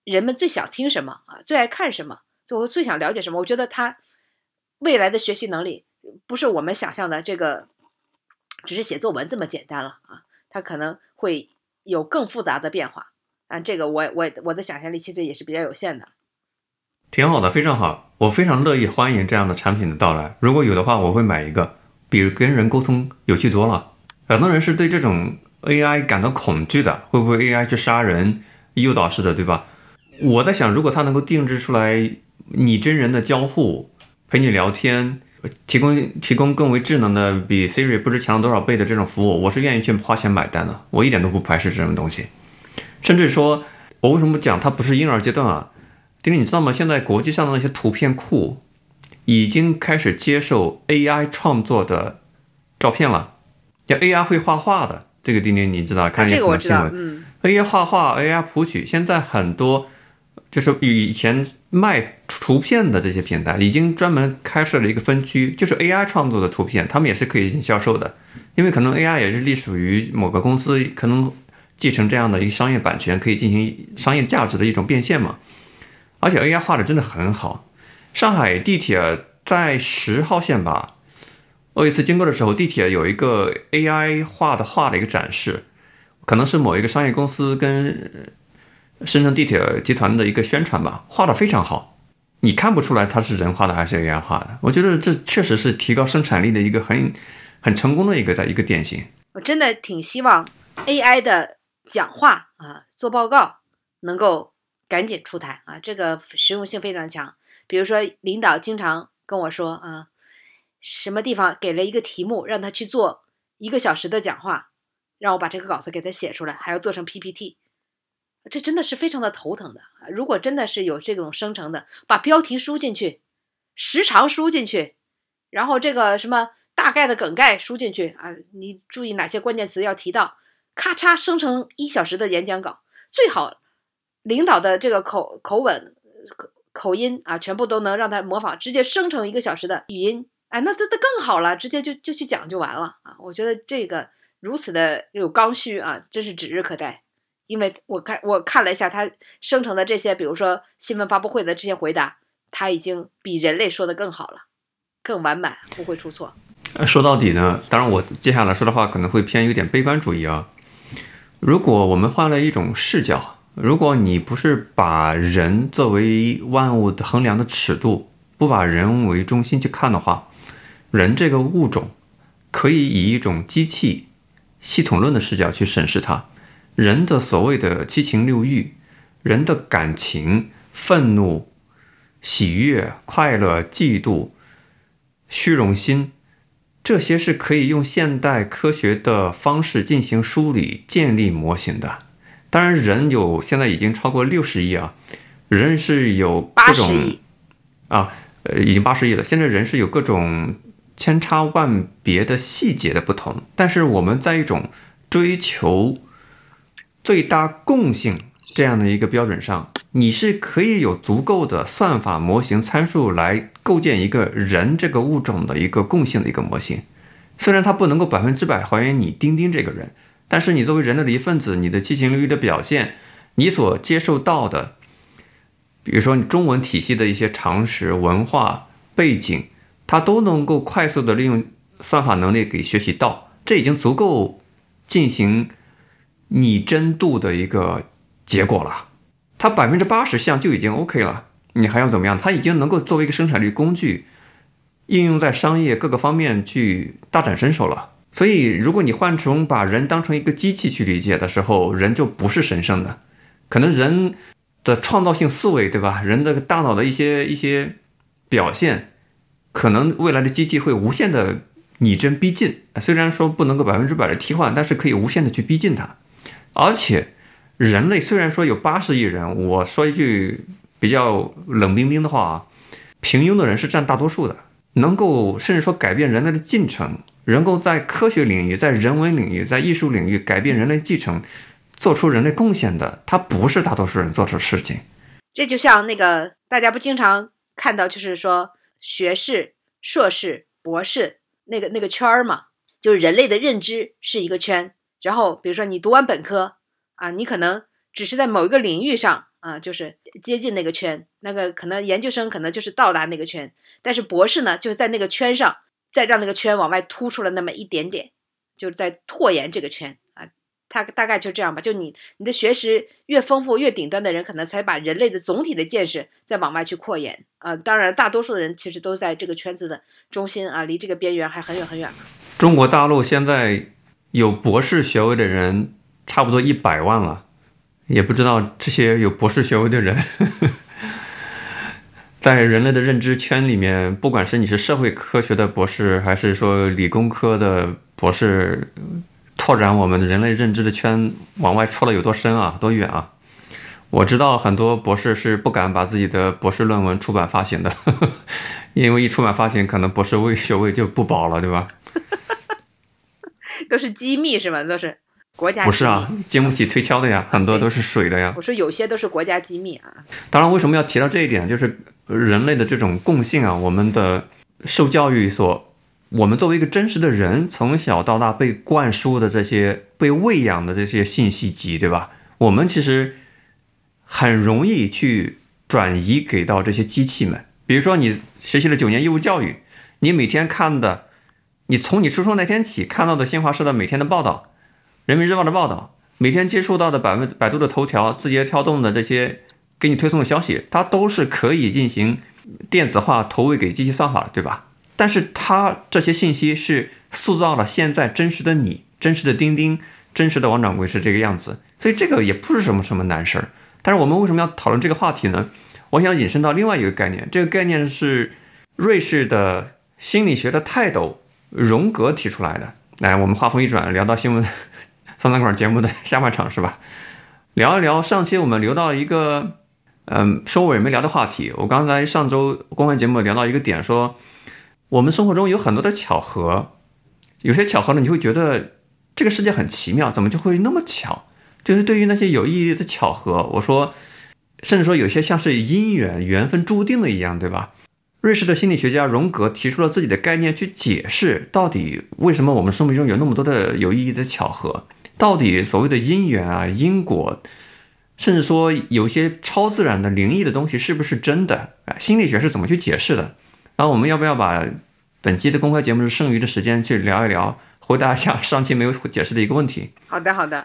人们最想听什么啊，最爱看什么，就最想了解什么。我觉得他未来的学习能力不是我们想象的这个只是写作文这么简单了啊，他可能会有更复杂的变化啊。这个我我我的想象力其实也是比较有限的。挺好的，非常好，我非常乐意欢迎这样的产品的到来。如果有的话，我会买一个，比跟人沟通有趣多了。很多人是对这种 AI 感到恐惧的，会不会 AI 去杀人、诱导式的，对吧？我在想，如果它能够定制出来拟真人的交互，陪你聊天，提供提供更为智能的，比 Siri 不知强了多少倍的这种服务，我是愿意去花钱买单的。我一点都不排斥这种东西，甚至说，我为什么讲它不是婴儿阶段啊？丁丁，你知道吗？现在国际上的那些图片库已经开始接受 AI 创作的照片了。要 AI 会画画的，这个丁丁你知道？看这个我知道。嗯，AI 画画，AI 谱曲，现在很多就是以前卖图片的这些平台已经专门开设了一个分区，就是 AI 创作的图片，他们也是可以进行销售的。因为可能 AI 也是隶属于某个公司，可能继承这样的一个商业版权，可以进行商业价值的一种变现嘛。而且 AI 画的真的很好，上海地铁在十号线吧，我有一次经过的时候，地铁有一个 AI 画的画的一个展示，可能是某一个商业公司跟深圳地铁集团的一个宣传吧，画的非常好，你看不出来它是人画的还是 AI 画的。我觉得这确实是提高生产力的一个很很成功的一个的一个典型。我真的挺希望 AI 的讲话啊，做报告能够。赶紧出台啊！这个实用性非常强。比如说，领导经常跟我说啊，什么地方给了一个题目，让他去做一个小时的讲话，让我把这个稿子给他写出来，还要做成 PPT，这真的是非常的头疼的。如果真的是有这种生成的，把标题输进去，时长输进去，然后这个什么大概的梗概输进去啊，你注意哪些关键词要提到，咔嚓生成一小时的演讲稿，最好。领导的这个口口吻、口口音啊，全部都能让他模仿，直接生成一个小时的语音，哎，那这这更好了，直接就就去讲就完了啊！我觉得这个如此的有刚需啊，真是指日可待。因为我看我看了一下他生成的这些，比如说新闻发布会的这些回答，他已经比人类说的更好了，更完满，不会出错。说到底呢，当然我接下来说的话可能会偏有点悲观主义啊。如果我们换了一种视角。如果你不是把人作为万物的衡量的尺度，不把人为中心去看的话，人这个物种可以以一种机器系统论的视角去审视它。人的所谓的七情六欲，人的感情、愤怒、喜悦、快乐、嫉妒、虚荣心，这些是可以用现代科学的方式进行梳理、建立模型的。当然，人有现在已经超过六十亿啊，人是有各种啊，呃，已经八十亿了。现在人是有各种千差万别的细节的不同，但是我们在一种追求最大共性这样的一个标准上，你是可以有足够的算法模型参数来构建一个人这个物种的一个共性的一个模型，虽然它不能够百分之百还原你钉钉这个人。但是你作为人类的一份子，你的七情六欲的表现，你所接受到的，比如说你中文体系的一些常识、文化背景，它都能够快速的利用算法能力给学习到，这已经足够进行拟真度的一个结果了。它百分之八十像就已经 OK 了，你还要怎么样？它已经能够作为一个生产力工具，应用在商业各个方面去大展身手了。所以，如果你换成把人当成一个机器去理解的时候，人就不是神圣的。可能人的创造性思维，对吧？人的大脑的一些一些表现，可能未来的机器会无限的拟真逼近。虽然说不能够百分之百的替换，但是可以无限的去逼近它。而且，人类虽然说有八十亿人，我说一句比较冷冰冰的话啊，平庸的人是占大多数的。能够甚至说改变人类的进程，能够在科学领域、在人文领域、在艺术领域改变人类进程，做出人类贡献的，它不是大多数人做出的事情。这就像那个大家不经常看到，就是说学士、硕士、博士那个那个圈儿嘛，就是人类的认知是一个圈。然后比如说你读完本科啊，你可能只是在某一个领域上啊，就是接近那个圈，那个可能研究生可能就是到达那个圈，但是博士呢，就是在那个圈上再让那个圈往外突出了那么一点点，就是在拓延这个圈啊。他大概就这样吧，就你你的学识越丰富越顶端的人，可能才把人类的总体的见识再往外去扩延啊。当然，大多数的人其实都在这个圈子的中心啊，离这个边缘还很远很远中国大陆现在有博士学位的人差不多一百万了，也不知道这些有博士学位的人，在人类的认知圈里面，不管是你是社会科学的博士，还是说理工科的博士。拓展我们人类认知的圈往外戳了有多深啊，多远啊！我知道很多博士是不敢把自己的博士论文出版发行的，呵呵因为一出版发行，可能博士位学位就不保了，对吧？都是机密是吧？都是国家不是啊，经不起推敲的呀，很多都是水的呀。我说有些都是国家机密啊。当然，为什么要提到这一点？就是人类的这种共性啊，我们的受教育所。我们作为一个真实的人，从小到大被灌输的这些、被喂养的这些信息集，对吧？我们其实很容易去转移给到这些机器们。比如说，你学习了九年义务教育，你每天看的，你从你出生那天起看到的新华社的每天的报道、人民日报的报道，每天接触到的百分百度的头条、字节跳动的这些给你推送的消息，它都是可以进行电子化投喂给机器算法的，对吧？但是它这些信息是塑造了现在真实的你，真实的钉钉，真实的王掌柜是这个样子，所以这个也不是什么什么难事儿。但是我们为什么要讨论这个话题呢？我想引申到另外一个概念，这个概念是瑞士的心理学的泰斗荣格提出来的。来，我们话锋一转，聊到新闻三餐馆节目的下半场是吧？聊一聊上期我们留到一个嗯收尾没聊的话题。我刚才上周公开节目聊到一个点说。我们生活中有很多的巧合，有些巧合呢，你会觉得这个世界很奇妙，怎么就会那么巧？就是对于那些有意义的巧合，我说，甚至说有些像是姻缘、缘分注定的一样，对吧？瑞士的心理学家荣格提出了自己的概念去解释，到底为什么我们生命中有那么多的有意义的巧合？到底所谓的因缘啊、因果，甚至说有些超自然的灵异的东西是不是真的？哎，心理学是怎么去解释的？然后我们要不要把本期的公开节目是剩余的时间去聊一聊，回答一下上期没有解释的一个问题？好的，好的，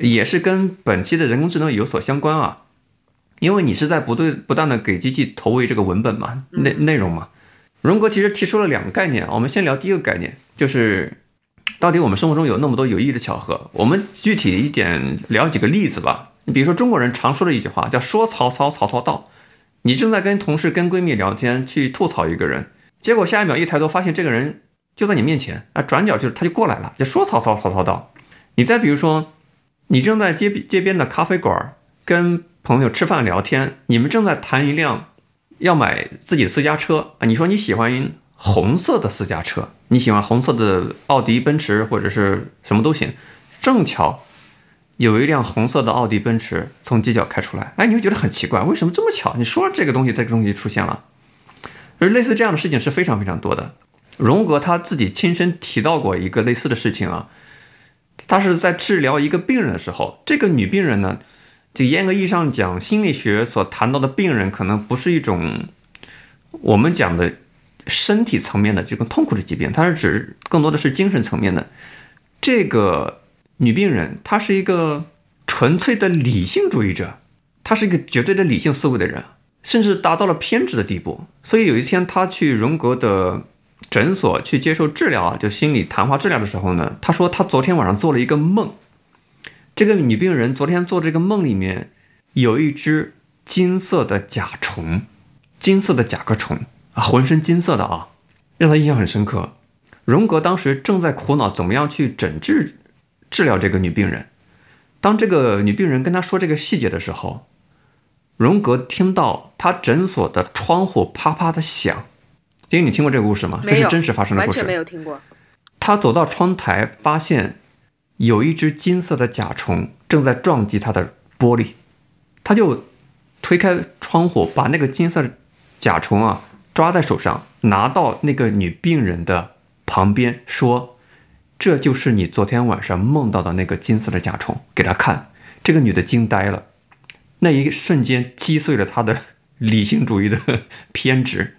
也是跟本期的人工智能有所相关啊，因为你是在不对不断的给机器投喂这个文本嘛，内内容嘛。荣格其实提出了两个概念，我们先聊第一个概念，就是到底我们生活中有那么多有意义的巧合，我们具体一点聊几个例子吧。你比如说中国人常说的一句话叫“说曹操，曹操到”。你正在跟同事、跟闺蜜聊天，去吐槽一个人，结果下一秒一抬头发现这个人就在你面前，啊，转角就是他就过来了，就说曹操，曹操到。你再比如说，你正在街街边的咖啡馆跟朋友吃饭聊天，你们正在谈一辆要买自己的私家车啊，你说你喜欢红色的私家车，你喜欢红色的奥迪、奔驰或者是什么都行，正巧。有一辆红色的奥迪奔驰从街角开出来，哎，你会觉得很奇怪，为什么这么巧？你说这个东西，这个东西出现了，而类似这样的事情是非常非常多的。荣格他自己亲身提到过一个类似的事情啊，他是在治疗一个病人的时候，这个女病人呢，就严格意义上讲，心理学所谈到的病人可能不是一种我们讲的身体层面的这个痛苦的疾病，它是指更多的是精神层面的这个。女病人，她是一个纯粹的理性主义者，她是一个绝对的理性思维的人，甚至达到了偏执的地步。所以有一天，她去荣格的诊所去接受治疗啊，就心理谈话治疗的时候呢，她说她昨天晚上做了一个梦。这个女病人昨天做这个梦里面有一只金色的甲虫，金色的甲壳虫啊，浑身金色的啊，让他印象很深刻。荣格当时正在苦恼怎么样去诊治。治疗这个女病人，当这个女病人跟他说这个细节的时候，荣格听到他诊所的窗户啪啪的响。丁，你听过这个故事吗？这是真实发生的故事。完全没有听过。他走到窗台，发现有一只金色的甲虫正在撞击他的玻璃，他就推开窗户，把那个金色的甲虫啊抓在手上，拿到那个女病人的旁边，说：“这就是你昨天晚上梦到的那个金色的甲虫。”给她看，这个女的惊呆了，那一瞬间击碎了她的理性主义的偏执，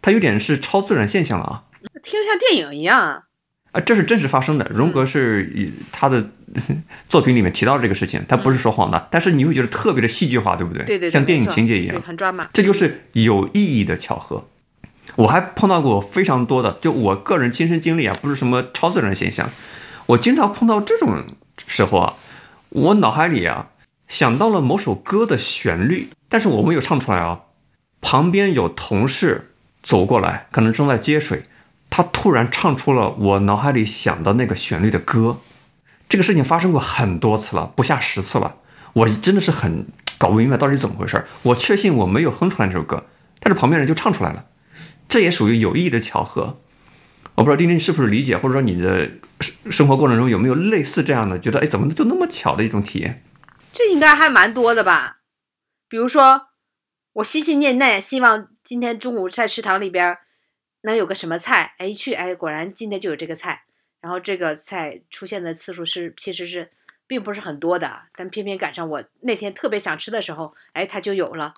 她有点是超自然现象了啊。听着像电影一样啊！啊，这是真实发生的。荣格是以他的 作品里面提到这个事情，他不是说谎的，但是你会觉得特别的戏剧化，对不对？对对，像电影情节一样，很抓马。这就是有意义的巧合。我还碰到过非常多的，就我个人亲身经历啊，不是什么超自然现象。我经常碰到这种时候啊，我脑海里啊想到了某首歌的旋律，但是我没有唱出来啊。旁边有同事走过来，可能正在接水。他突然唱出了我脑海里想的那个旋律的歌，这个事情发生过很多次了，不下十次了。我真的是很搞不明白到底怎么回事。我确信我没有哼出来这首歌，但是旁边人就唱出来了，这也属于有意义的巧合。我不知道丁丁是不是理解，或者说你的生生活过程中有没有类似这样的，觉得哎怎么就那么巧的一种体验？这应该还蛮多的吧？比如说，我心心念念希望今天中午在食堂里边。能有个什么菜？哎，一去哎，果然今天就有这个菜。然后这个菜出现的次数是其实是并不是很多的，但偏偏赶上我那天特别想吃的时候，哎，它就有了。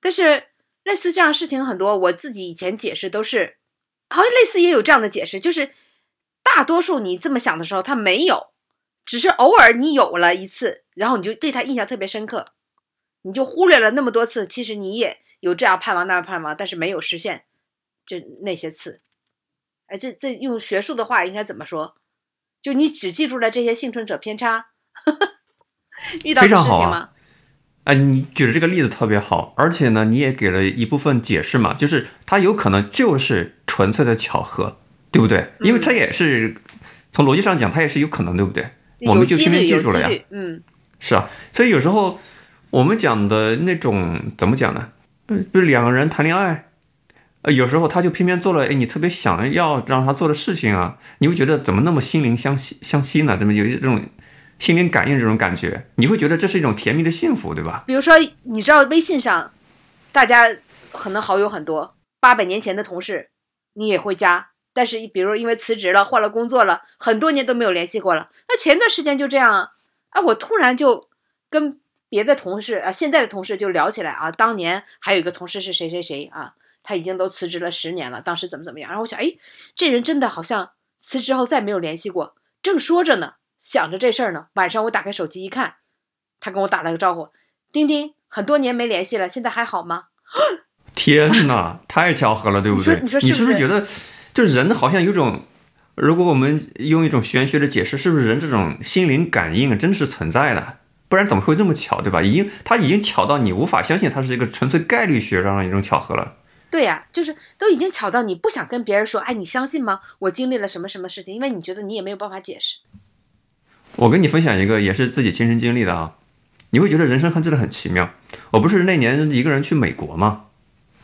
但是类似这样事情很多，我自己以前解释都是，好像类似也有这样的解释，就是大多数你这么想的时候，它没有，只是偶尔你有了一次，然后你就对它印象特别深刻，你就忽略了那么多次，其实你也有这样盼望那样盼望，但是没有实现。就那些次，哎，这这用学术的话应该怎么说？就你只记住了这些幸存者偏差，遇到的事情吗？哎，你举的这个例子特别好，而且呢，你也给了一部分解释嘛，就是它有可能就是纯粹的巧合，对不对？因为它也是从逻辑上讲，它也是有可能，对不对？我们就偏偏记住了呀，嗯，是啊，所以有时候我们讲的那种怎么讲呢？嗯，就两个人谈恋爱。呃，有时候他就偏偏做了，哎，你特别想要让他做的事情啊，你会觉得怎么那么心灵相吸相吸呢？怎么有一种心灵感应这种感觉？你会觉得这是一种甜蜜的幸福，对吧？比如说，你知道微信上，大家可能好友很多，八百年前的同事你也会加，但是比如因为辞职了，换了工作了，很多年都没有联系过了。那前段时间就这样啊，啊，我突然就跟别的同事啊，现在的同事就聊起来啊，当年还有一个同事是谁谁谁啊。他已经都辞职了十年了，当时怎么怎么样？然后我想，哎，这人真的好像辞职后再没有联系过。正说着呢，想着这事儿呢，晚上我打开手机一看，他跟我打了个招呼：“丁丁，很多年没联系了，现在还好吗？” 天哪，太巧合了，对不对？你说，你是不是觉得，就人好像有种，如果我们用一种玄学的解释，是不是人这种心灵感应真的是存在的？不然怎么会这么巧，对吧？已经，他已经巧到你无法相信，它是一个纯粹概率学上的一种巧合了。对呀，就是都已经巧到你不想跟别人说，哎，你相信吗？我经历了什么什么事情？因为你觉得你也没有办法解释。我跟你分享一个也是自己亲身经历的啊，你会觉得人生很真的很奇妙。我不是那年一个人去美国吗？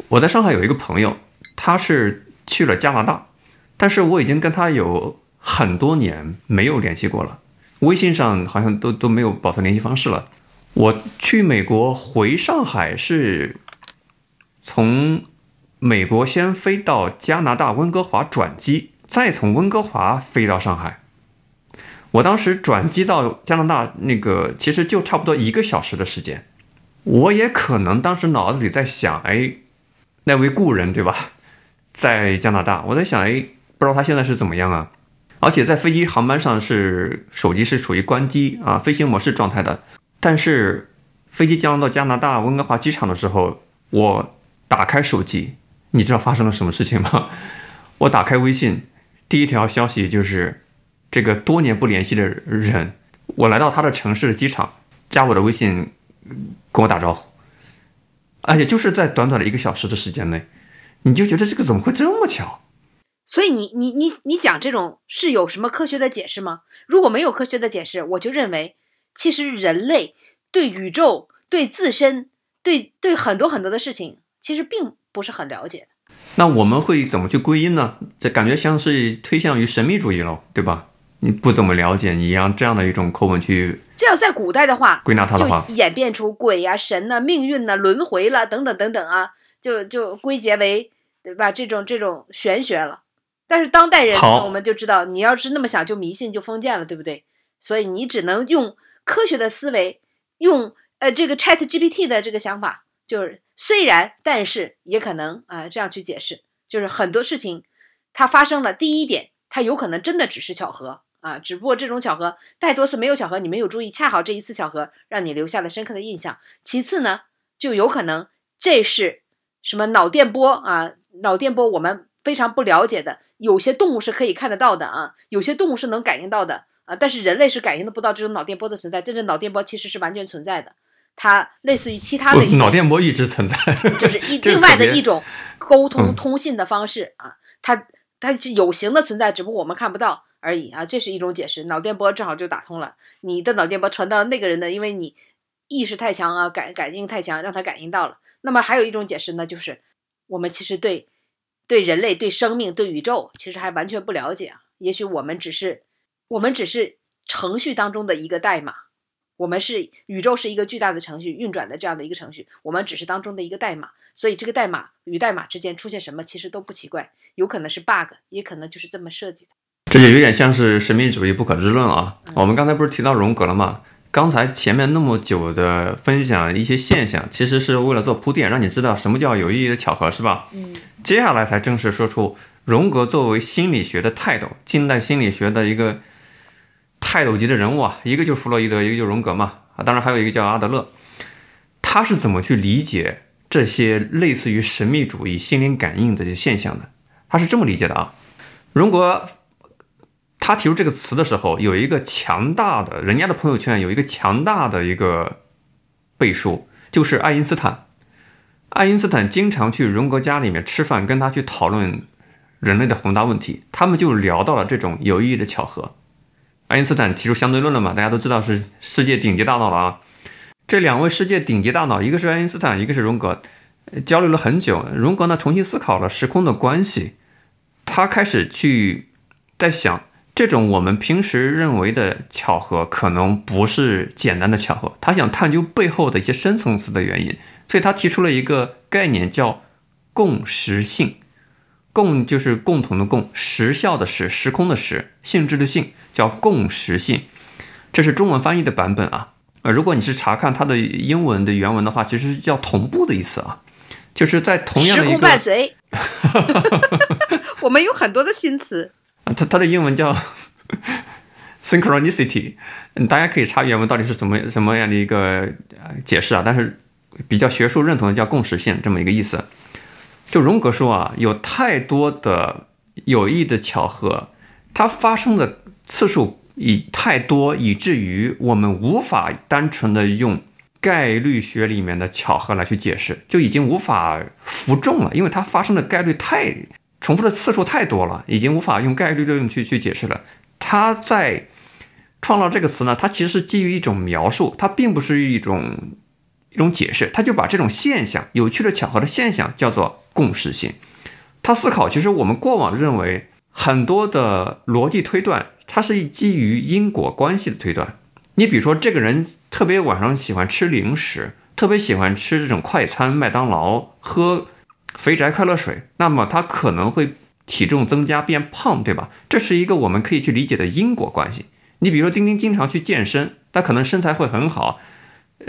我在上海有一个朋友，他是去了加拿大，但是我已经跟他有很多年没有联系过了，微信上好像都都没有保存联系方式了。我去美国回上海是从。美国先飞到加拿大温哥华转机，再从温哥华飞到上海。我当时转机到加拿大，那个其实就差不多一个小时的时间。我也可能当时脑子里在想，哎，那位故人对吧，在加拿大。我在想，哎，不知道他现在是怎么样啊？而且在飞机航班上是手机是处于关机啊，飞行模式状态的。但是飞机降落到加拿大温哥华机场的时候，我打开手机。你知道发生了什么事情吗？我打开微信，第一条消息就是这个多年不联系的人，我来到他的城市的机场，加我的微信，跟我打招呼，而且就是在短短的一个小时的时间内，你就觉得这个怎么会这么巧？所以你你你你讲这种是有什么科学的解释吗？如果没有科学的解释，我就认为其实人类对宇宙、对自身、对对很多很多的事情，其实并。不是很了解的，那我们会怎么去归因呢？这感觉像是推向于神秘主义了，对吧？你不怎么了解，你让这样的一种口吻去这要在古代的话，归纳它的话，演变出鬼呀、神呐、命运呐、轮回了等等等等啊，就就归结为对吧？这种这种玄学了。但是当代人，好我们就知道，你要是那么想，就迷信，就封建了，对不对？所以你只能用科学的思维，用呃这个 Chat GPT 的这个想法，就是虽然，但是也可能啊、这样去解释，就是很多事情它发生了。第一点，它有可能真的只是巧合啊，只不过这种巧合太多次没有巧合，你没有注意，恰好这一次巧合让你留下了深刻的印象。其次呢，就有可能这是什么脑电波啊？脑电波我们非常不了解的，有些动物是可以看得到的啊，有些动物是能感应到的啊，但是人类是感应得不到这种脑电波的存在。真正脑电波其实是完全存在的，它类似于其他的一种脑电波一直存在，就是一另外的一种沟通嗯通信的方式啊，它它是有形的存在，只不过我们看不到而已啊，这是一种解释。脑电波正好就打通了，你的脑电波传到那个人的，因为你意识太强啊，感感应太强，让他感应到了。那么还有一种解释呢，就是我们其实对对人类、对生命、对宇宙其实还完全不了解啊，也许我们只是我们只是程序当中的一个代码。我们是宇宙是一个巨大的程序运转的这样的一个程序，我们只是当中的一个代码，所以这个代码与代码之间出现什么其实都不奇怪，有可能是 bug，也可能就是这么设计的。这就有点像是神秘主义不可知论啊。嗯我们刚才不是提到荣格了吗？刚才前面那么久的分享一些现象，其实是为了做铺垫，让你知道什么叫有意义的巧合，是吧？嗯接下来才正式说出荣格作为心理学的泰斗，近代心理学的一个泰斗级的人物啊，一个就是弗洛伊德，一个就是荣格嘛，啊，当然还有一个叫阿德勒，他是怎么去理解这些类似于神秘主义、心灵感应这些现象的？他是这么理解的啊，荣格他提出这个词的时候，有一个强大的，人家的朋友圈有一个强大的一个背书，就是爱因斯坦。爱因斯坦经常去荣格家里面吃饭，跟他去讨论人类的宏大问题，他们就聊到了这种有意义的巧合。爱因斯坦提出相对论了嘛？大家都知道是世界顶级大脑了啊。这两位世界顶级大脑，一个是爱因斯坦，一个是荣格，交流了很久。荣格呢重新思考了时空的关系，他开始去在想，这种我们平时认为的巧合，可能不是简单的巧合。他想探究背后的一些深层次的原因，所以他提出了一个概念叫共识性。共就是共同的共，时效的时，时空的时，性质的性，叫共识性。这是中文翻译的版本啊。呃，如果你是查看它的英文的原文的话，其实是叫同步的意思啊，就是在同样时空的一个伴随，我们有很多的新词。啊，它它的英文叫 synchronicity，嗯，大家可以查原文到底是怎么什么样的一个呃解释啊，但是比较学术认同的叫共识性这么一个意思。就荣格说啊，有太多的有意的巧合，它发生的次数以太多，以至于我们无法单纯的用概率学里面的巧合来去解释，就已经无法服众了，因为它发生的概率太重复的次数太多了，已经无法用概率论去去解释了。他在创造这个词呢，它其实是基于一种描述，它并不是一种一种解释，他就把这种现象、有趣的巧合的现象叫做共识性。他思考，其实我们过往认为很多的逻辑推断，它是基于因果关系的推断。你比如说，这个人特别晚上喜欢吃零食，特别喜欢吃这种快餐、麦当劳，喝肥宅快乐水，那么他可能会体重增加变胖，对吧？这是一个我们可以去理解的因果关系。你比如说，丁丁经常去健身，他可能身材会很好，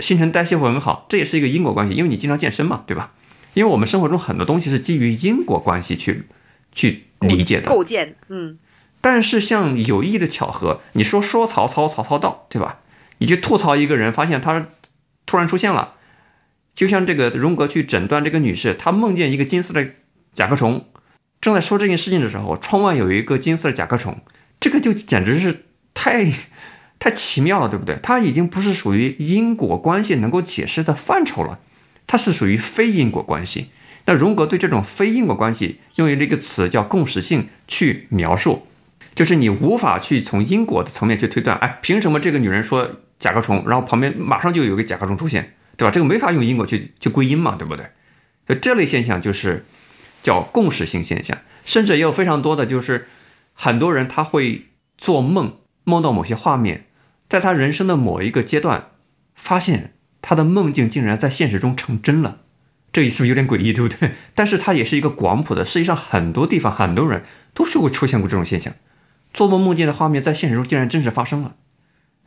新陈代谢会很好，这也是一个因果关系，因为你经常健身嘛，对吧？因为我们生活中很多东西是基于因果关系去去理解的。构建，嗯，但是像有意的巧合，你说说曹操，曹操到，对吧？你去吐槽一个人，发现他突然出现了，就像这个荣格去诊断这个女士，她梦见一个金色的甲壳虫，正在说这件事情的时候，窗外有一个金色的甲壳虫，这个就简直是太太奇妙了，对不对？它已经不是属于因果关系能够解释的范畴了，它是属于非因果关系。那荣格对这种非因果关系用了一个词叫共识性去描述，就是你无法去从因果的层面去推断，哎，凭什么这个女人说甲壳虫，然后旁边马上就有个甲壳虫出现，对吧？这个没法用因果去去归因嘛，对不对？所以这类现象就是叫共识性现象，甚至也有非常多的就是很多人他会做梦梦到某些画面，在他人生的某一个阶段，发现他的梦境竟然在现实中成真了，这是不是有点诡异，对不对？但是它也是一个广谱的，世界上很多地方很多人都是会出现过这种现象，做梦梦见的画面在现实中竟然真实发生了。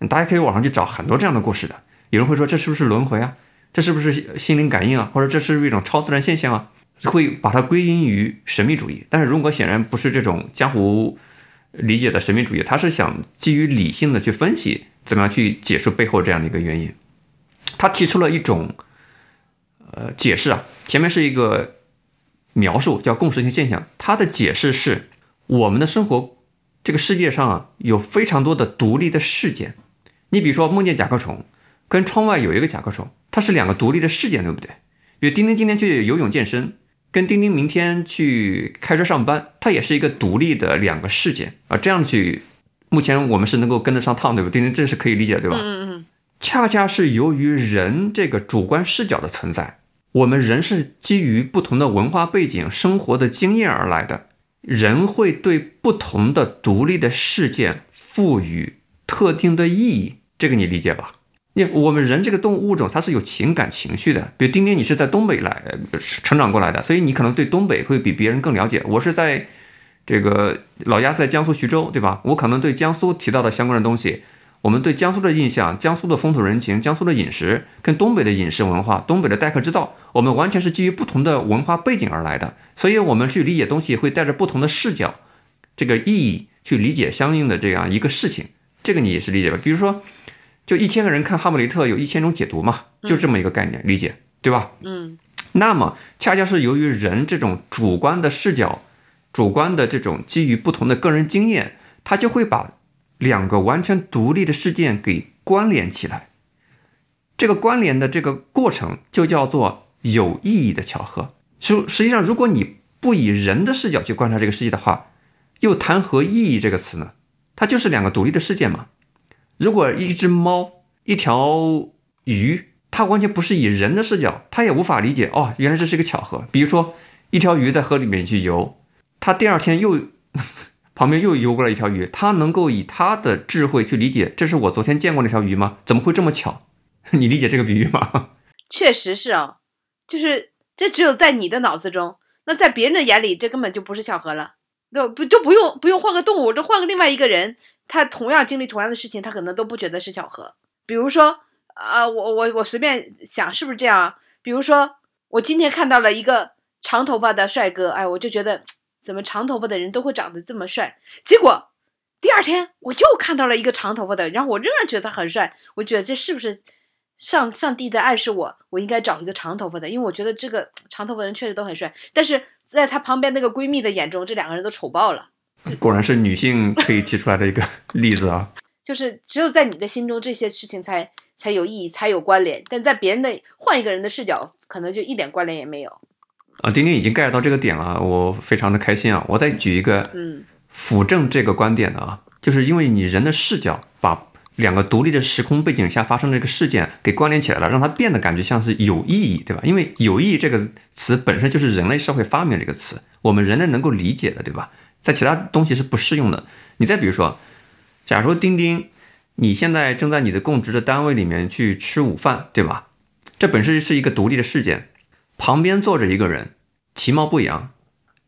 大家可以网上去找很多这样的故事的。有人会说这是不是轮回啊？这是不是心灵感应啊？或者这是不是一种超自然现象啊？会把它归因于神秘主义。但是荣格显然不是这种江湖理解的神秘主义，他是想基于理性的去分析，怎么样去解释背后这样的一个原因。他提出了一种呃解释啊，前面是一个描述叫共识性现象，它的解释是我们的生活这个世界上啊有非常多的独立的事件。你比如说梦见甲壳虫，跟窗外有一个甲壳虫，它是两个独立的事件，对不对？因为丁丁今天去游泳健身，跟丁丁明天去开车上班，它也是一个独立的两个事件啊。这样去，目前我们是能够跟得上趟，对吧？丁丁这是可以理解，对吧？嗯嗯恰恰是由于人这个主观视角的存在，我们人是基于不同的文化背景、生活的经验而来的，人会对不同的独立的事件赋予特定的意义。这个你理解吧？你我们人这个动物物种，它是有情感情绪的。比如丁丁，你是在东北来成长过来的，所以你可能对东北会比别人更了解。我是在这个老家在江苏徐州，对吧？我可能对江苏提到的相关的东西，我们对江苏的印象、江苏的风土人情、江苏的饮食，跟东北的饮食文化、东北的待客之道，我们完全是基于不同的文化背景而来的。所以，我们去理解东西会带着不同的视角，这个意义去理解相应的这样一个事情。这个你也是理解吧？比如说。就一千个人看《哈姆雷特》，有一千种解读嘛，就这么一个概念理解，对吧？嗯。那么，恰恰是由于人这种主观的视角、主观的这种基于不同的个人经验，他就会把两个完全独立的事件给关联起来。这个关联的这个过程就叫做有意义的巧合。实实际上，如果你不以人的视角去观察这个世界的话，又谈何意义这个词呢？它就是两个独立的事件嘛。如果一只猫、一条鱼，它完全不是以人的视角，它也无法理解哦，原来这是一个巧合。比如说，一条鱼在河里面去游，他第二天又 旁边又游过来一条鱼，他能够以他的智慧去理解，这是我昨天见过那条鱼吗？怎么会这么巧？你理解这个比喻吗？确实是哦，就是这只有在你的脑子中，那在别人的眼里，这根本就不是巧合了。就不就不用不用换个动物，这换个另外一个人，他同样经历同样的事情，他可能都不觉得是巧合。比如说，啊，我我我随便想，是不是这样？比如说，我今天看到了一个长头发的帅哥，哎，我就觉得怎么长头发的人都会长得这么帅？结果第二天我又看到了一个长头发的，然后我仍然觉得他很帅。我觉得这是不是上上帝在暗示我，我应该找一个长头发的？因为我觉得这个长头发的人确实都很帅，但是。在她旁边那个闺蜜的眼中，这两个人都丑爆了。果然是女性可以提出来的一个 例子啊！就是只有在你的心中，这些事情才才有意义，才有关联。但在别人的换一个人的视角，可能就一点关联也没有。啊，丁丁已经 get 到这个点了，我非常的开心啊！我再举一个，嗯，辅证这个观点的啊，就是因为你人的视角把。两个独立的时空背景下发生的这个事件给关联起来了，让它变得感觉像是有意义，对吧？因为有意义这个词本身就是人类社会发明这个词，我们人类能够理解的，对吧？在其他东西是不适用的。你再比如说，假如钉钉，你现在正在你的供职的单位里面去吃午饭，对吧？这本身是一个独立的事件，旁边坐着一个人，其貌不扬，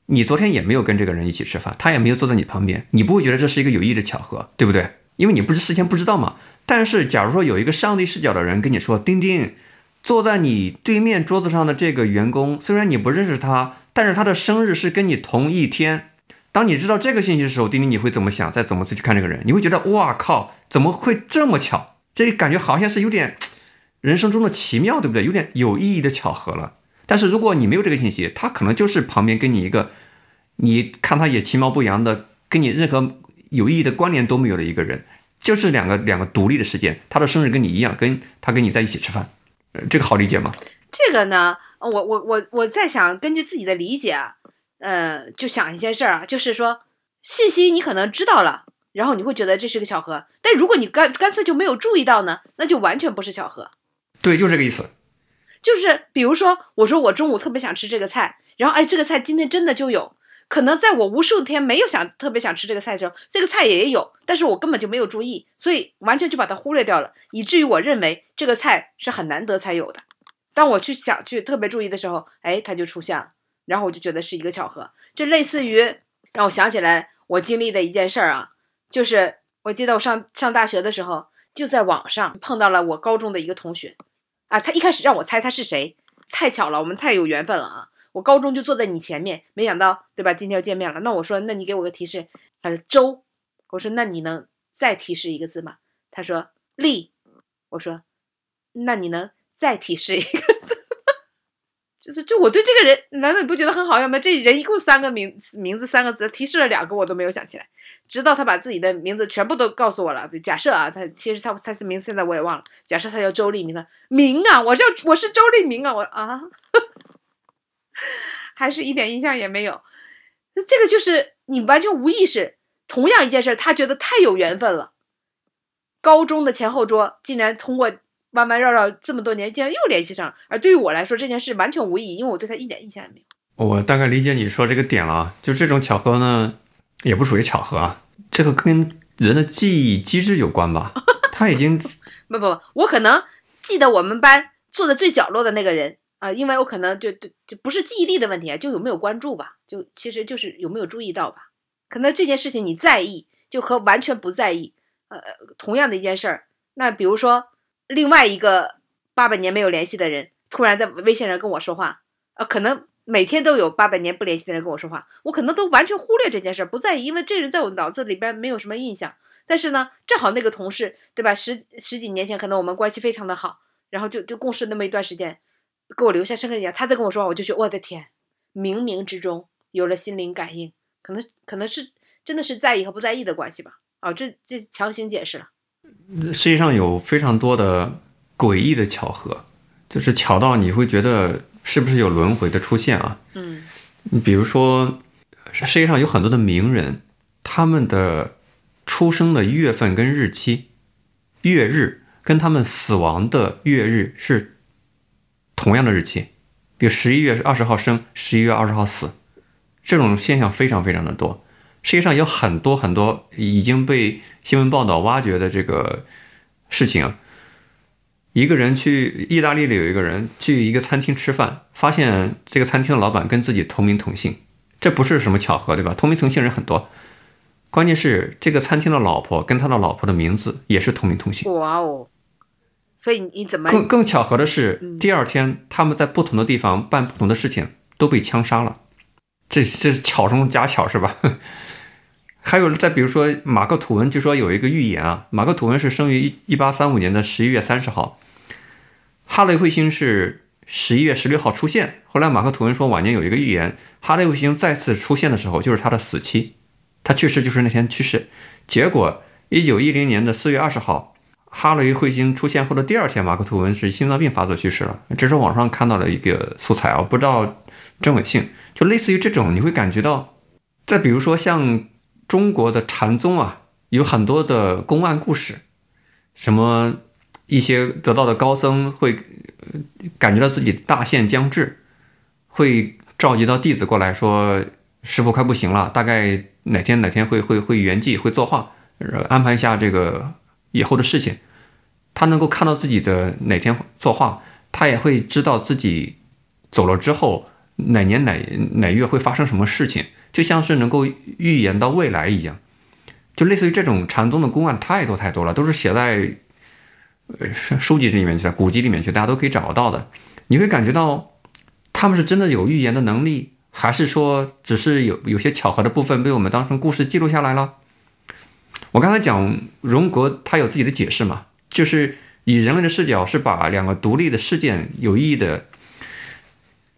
你昨天也没有跟这个人一起吃饭，他也没有坐在你旁边，你不会觉得这是一个有意的巧合，对不对？因为你不是事先不知道嘛，但是假如说有一个上帝视角的人跟你说，丁丁，坐在你对面桌子上的这个员工，虽然你不认识他，但是他的生日是跟你同一天。当你知道这个信息的时候，丁丁你会怎么想？再怎么去看这个人？你会觉得哇靠，怎么会这么巧？这感觉好像是有点人生中的奇妙，对不对？有点有意义的巧合了。但是如果你没有这个信息，他可能就是旁边跟你一个，你看他也其貌不扬的，跟你任何。有意义的关联都没有的一个人，就是两个两个独立的事件。他的生日跟你一样，跟他跟你在一起吃饭，呃，这个好理解吗？这个呢，我我我我在想，根据自己的理解啊，呃，就想一件事儿啊，就是说，信息你可能知道了，然后你会觉得这是个巧合，但如果你干干脆就没有注意到呢，那就完全不是巧合。对，就这个意思。就是比如说，我说我中午特别想吃这个菜，然后哎，这个菜今天真的就有。可能在我无数天没有想特别想吃这个菜的时候，这个菜也有，但是我根本就没有注意，所以完全就把它忽略掉了，以至于我认为这个菜是很难得才有的。当我去想去特别注意的时候，哎，它就出现了，然后我就觉得是一个巧合。这类似于让我想起来我经历的一件事儿啊，就是我记得我上上大学的时候，就在网上碰到了我高中的一个同学，啊，他一开始让我猜他是谁，太巧了，我们太有缘分了啊！我高中就坐在你前面，没想到对吧？今天要见面了，那我说，那你给我个提示，他说周，我说那你能再提示一个字吗？他说立，我说那你能。再提示一个，就是就我对这个人，难道你不觉得很好笑吗？这人一共三个名名字三个字，提示了两个我都没有想起来，直到他把自己的名字全部都告诉我了。假设啊，他其实他他的名字现在我也忘了。假设他叫周立明的明啊，我叫我是周立明啊，我啊，还是一点印象也没有。这个就是你完全无意识，同样一件事，他觉得太有缘分了。高中的前后桌竟然通过。弯弯绕绕这么多年，竟然又联系上了。而对于我来说，这件事完全无意义，因为我对他一点印象也没有。我大概理解你说这个点了啊，就这种巧合呢，也不属于巧合啊，这个跟人的记忆机制有关吧？他已经不不不，我可能记得我们班坐在最角落的那个人啊，因为我可能就就就不是记忆力的问题啊，就有没有关注吧？就其实就是有没有注意到吧？可能这件事情你在意，就和完全不在意，呃，同样的一件事儿，那比如说。另外一个八百年没有联系的人，突然在微信上跟我说话，呃，可能每天都有八百年不联系的人跟我说话，我可能都完全忽略这件事，不在意，因为这人在我脑子里边没有什么印象。但是呢，正好那个同事，对吧？十十几年前可能我们关系非常的好，然后就就共事那么一段时间，给我留下深刻印象。他在跟我说话，我就觉得我的天，冥冥之中有了心灵感应，可能可能是真的是在意和不在意的关系吧。哦，这这强行解释了。世界上有非常多的诡异的巧合，就是巧到你会觉得是不是有轮回的出现啊？嗯，你比如说，世界上有很多的名人，他们的出生的月份跟日期、月日跟他们死亡的月日是同样的日期，比如十一月二十号生，十一月二十号死，这种现象非常非常的多。世界上有很多很多已经被新闻报道挖掘的这个事情。一个人去意大利的有一个人去一个餐厅吃饭，发现这个餐厅的老板跟自己同名同姓，这不是什么巧合，对吧？同名同姓人很多，关键是这个餐厅的老婆跟他的老婆的名字也是同名同姓。哇哦！所以你怎么更更巧合的是，第二天他们在不同的地方办不同的事情，都被枪杀了。这这是巧中加巧，是吧？还有再比如说，马克吐温据说有一个预言啊，马克吐温是生于一一八三五年的十一月三十号，哈雷彗星是十一月十六号出现。后来马克吐温说晚年有一个预言，哈雷彗星再次出现的时候就是他的死期，他去世就是那天去世。结果一九一零年的四月二十号，哈雷彗星出现后的第二天，马克吐温是心脏病发作去世了。这是网上看到的一个素材啊，不知道真伪性。就类似于这种，你会感觉到，再比如说像。中国的禅宗啊，有很多的公案故事，什么一些得道的高僧会感觉到自己大限将至，会召集到弟子过来说：“师傅快不行了，大概哪天哪天会会会圆寂，会作画，安排一下这个以后的事情。”他能够看到自己的哪天作画，他也会知道自己走了之后哪年哪哪月会发生什么事情。就像是能够预言到未来一样，就类似于这种禅宗的公案太多太多了，都是写在呃书籍里面去、古籍里面去，大家都可以找到的。你会感觉到他们是真的有预言的能力，还是说只是有有些巧合的部分被我们当成故事记录下来了？我刚才讲荣格他有自己的解释嘛，就是以人类的视角是把两个独立的事件有意义的。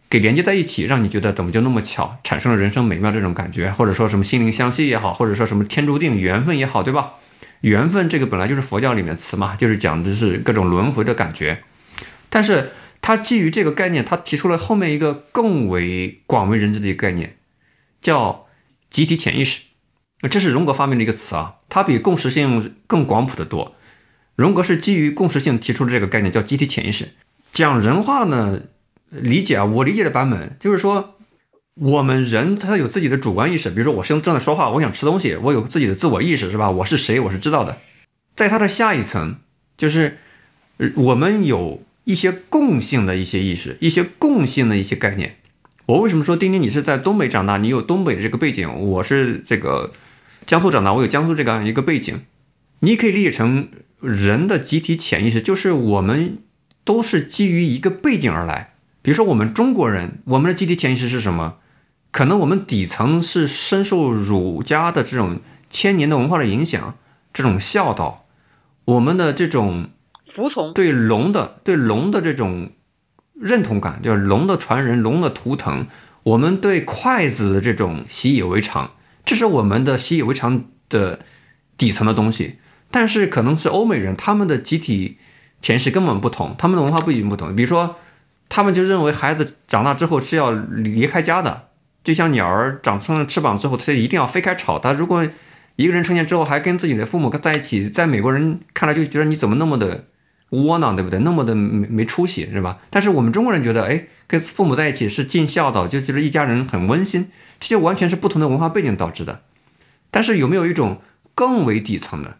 给连接在一起，让你觉得怎么就那么巧，产生了人生美妙这种感觉，或者说什么心灵相惜也好，或者说什么天注定缘分也好，对吧？缘分这个本来就是佛教里面词嘛，就是讲的是各种轮回的感觉。但是他基于这个概念，他提出了后面一个更为广为人知的一个概念，叫集体潜意识。这是荣格发明的一个词啊，它比共识性更广谱的多。荣格是基于共识性提出的这个概念，叫集体潜意识。讲人话呢？理解啊，我理解的版本就是说，我们人他有自己的主观意识，比如说我正正在说话，我想吃东西，我有自己的自我意识，是吧？我是谁，我是知道的。在它的下一层，就是我们有一些共性的一些意识，一些共性的一些概念。我为什么说丁丁你是在东北长大，你有东北的这个背景，我是这个江苏长大，我有江苏这样一个背景。你可以理解成人的集体潜意识，就是我们都是基于一个背景而来。比如说我们中国人，我们的集体潜意识是什么？可能我们底层是深受儒家的这种千年的文化的影响，这种孝道，我们的这种服从，对龙的对龙的这种认同感，就是龙的传人，龙的图腾，我们对筷子的这种习以为常，这是我们的习以为常的底层的东西。但是可能是欧美人，他们的集体潜意识根本不同，他们的文化背景不同。比如说，他们就认为孩子长大之后是要离开家的，就像鸟儿长成了翅膀之后，它一定要飞开巢。他如果一个人成年之后还跟自己的父母在一起，在美国人看来就觉得你怎么那么的窝囊，对不对？那么的没没出息，是吧？但是我们中国人觉得，哎，跟父母在一起是尽孝道，就觉得一家人很温馨。这就完全是不同的文化背景导致的。但是有没有一种更为底层的？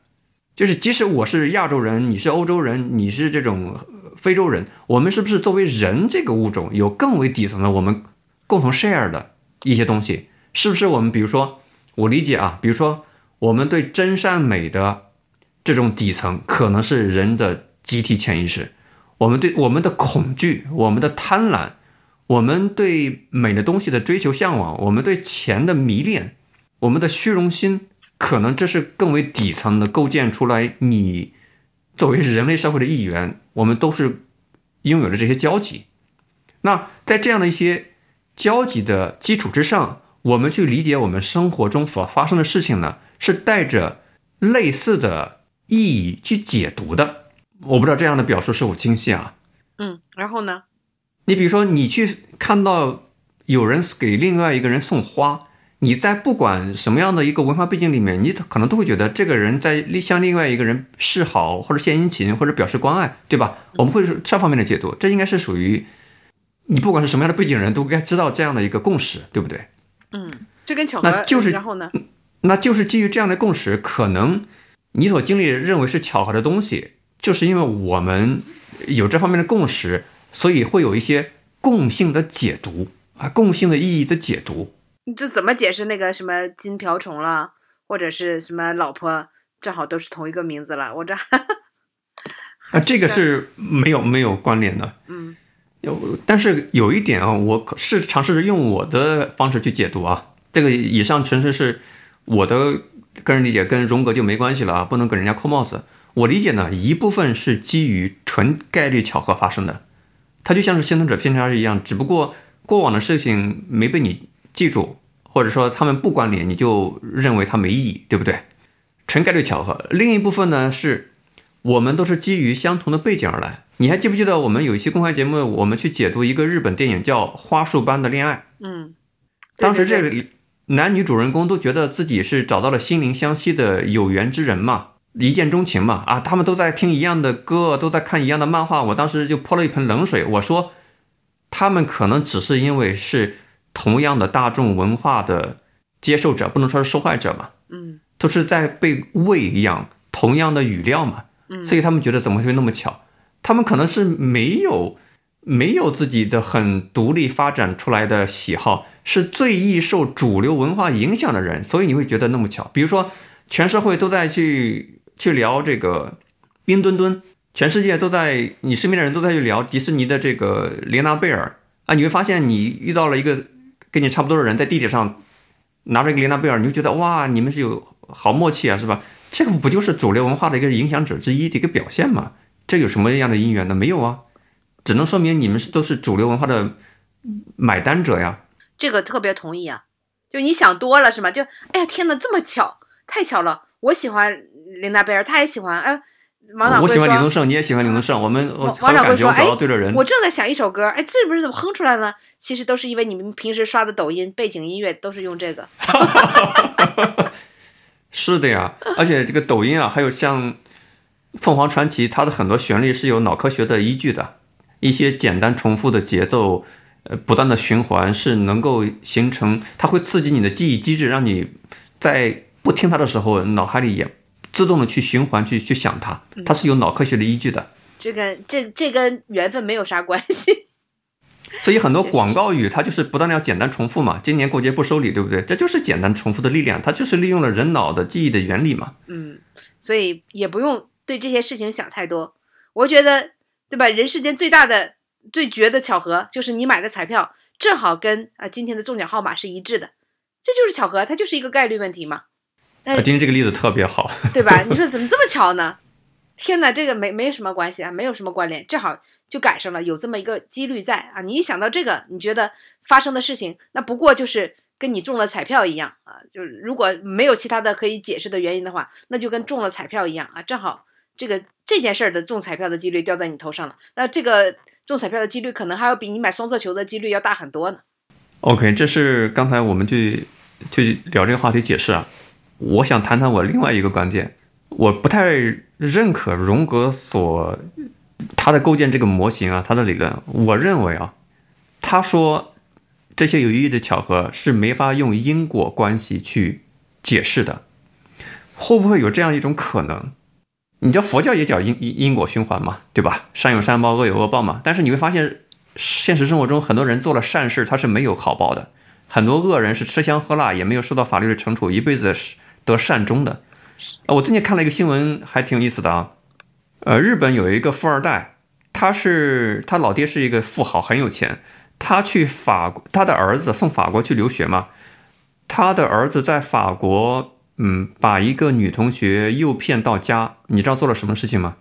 就是，即使我是亚洲人，你是欧洲人，你是这种非洲人，我们是不是作为人这个物种有更为底层的我们共同 share 的一些东西？是不是我们，比如说，我理解啊，比如说我们对真善美的这种底层，可能是人的集体潜意识；我们对我们的恐惧、我们的贪婪、我们对美的东西的追求向往、我们对钱的迷恋、我们的虚荣心。可能这是更为底层的构建出来，你作为人类社会的一员，我们都是拥有着这些交集。那在这样的一些交集的基础之上，我们去理解我们生活中所发生的事情呢，是带着类似的意义去解读的。我不知道这样的表述是否清晰啊？嗯，然后呢？你比如说，你去看到有人给另外一个人送花。你在不管什么样的一个文化背景里面，你可能都会觉得这个人在向另外一个人示好，或者献殷勤，或者表示关爱，对吧？我们会是这方面的解读，这应该是属于你不管是什么样的背景人都该知道这样的一个共识，对不对？嗯，这跟巧合，那就是然后呢？那就是基于这样的共识，可能你所经历认为是巧合的东西，就是因为我们有这方面的共识，所以会有一些共性的解读啊，共性的意义的解读。你这怎么解释那个什么金瓢虫了，或者是什么老婆正好都是同一个名字了？我这 啊，这个是没有没有关联的。嗯，有，但是有一点啊，我是尝试着用我的方式去解读啊。这个以上纯粹是我的个人理解，跟荣格就没关系了啊，不能给人家扣帽子。我理解呢，一部分是基于纯概率巧合发生的，它就像是幸存者偏差一样，只不过过往的事情没被你。记住，或者说他们不关联，你就认为它没意义，对不对？纯概率巧合。另一部分呢，是我们都是基于相同的背景而来。你还记不记得我们有一期公开节目，我们去解读一个日本电影叫《花束般的恋爱》？嗯，当时这个男女主人公都觉得自己是找到了心灵相惜的有缘之人嘛，一见钟情嘛。啊，他们都在听一样的歌，都在看一样的漫画。我当时就泼了一盆冷水，我说他们可能只是因为是。同样的大众文化的接受者，不能说是受害者嘛，嗯，都是在被喂养同样的语料嘛，嗯，所以他们觉得怎么会那么巧？他们可能是没有没有自己的很独立发展出来的喜好，是最易受主流文化影响的人，所以你会觉得那么巧。比如说，全社会都在去去聊这个冰墩墩，全世界都在你身边的人都在去聊迪士尼的这个玲娜贝尔啊，你会发现你遇到了一个。跟你差不多的人在地铁上拿着一个琳娜贝尔，你就觉得哇，你们是有好默契啊，是吧？这个不就是主流文化的一个影响者之一的一个表现吗？这有什么样的因缘呢？没有啊，只能说明你们是都是主流文化的买单者呀。这个特别同意啊，就你想多了是吗？就哎呀天哪，这么巧，太巧了！我喜欢琳娜贝尔，他也喜欢，哎。王掌柜我喜欢李宗盛，你也喜欢李宗盛，我们我王掌柜说：“哎，我正在想一首歌，哎，这不是怎么哼出来呢？其实都是因为你们平时刷的抖音背景音乐都是用这个。”是的呀，而且这个抖音啊，还有像凤凰传奇，它的很多旋律是有脑科学的依据的，一些简单重复的节奏，呃不断的循环，是能够形成，它会刺激你的记忆机制，让你在不听它的时候，脑海里也自动的去循环去去想它，它是有脑科学的依据的。这跟这这跟缘分没有啥关系。所以很多广告语它就是不断的要简单重复嘛，今年过节不收礼，对不对？这就是简单重复的力量，它就是利用了人脑的记忆的原理嘛。嗯，所以也不用对这些事情想太多。我觉得，对吧？人世间最大的、最绝的巧合，就是你买的彩票正好跟啊今天的中奖号码是一致的，这就是巧合，它就是一个概率问题嘛。啊，今天这个例子特别好，对吧？你说 怎么这么巧呢？天哪，这个没没什么关系啊，没有什么关联，正好就赶上了，有这么一个几率在啊。你一想到这个，你觉得发生的事情，那不过就是跟你中了彩票一样啊。就是如果没有其他的可以解释的原因的话，那就跟中了彩票一样啊。正好这个这件事儿的中彩票的几率掉在你头上了，那这个中彩票的几率可能还要比你买双色球的几率要大很多呢。OK，这是刚才我们去去聊这个话题解释啊。我想谈谈我另外一个观点。我不太认可荣格所他的构建这个模型啊，他的理论。我认为啊，他说这些有意义的巧合是没法用因果关系去解释的。会不会有这样一种可能？你知道佛教也讲因因因果循环嘛，对吧？善有善报，恶有恶报嘛。但是你会发现，现实生活中很多人做了善事，他是没有好报的；很多恶人是吃香喝辣，也没有受到法律的惩处，一辈子是得善终的。我最近看了一个新闻，还挺有意思的啊。呃，日本有一个富二代，他是他老爹是一个富豪，很有钱。他去法国，他的儿子送法国去留学嘛。他的儿子在法国，嗯，把一个女同学诱骗到家，你知道做了什么事情吗？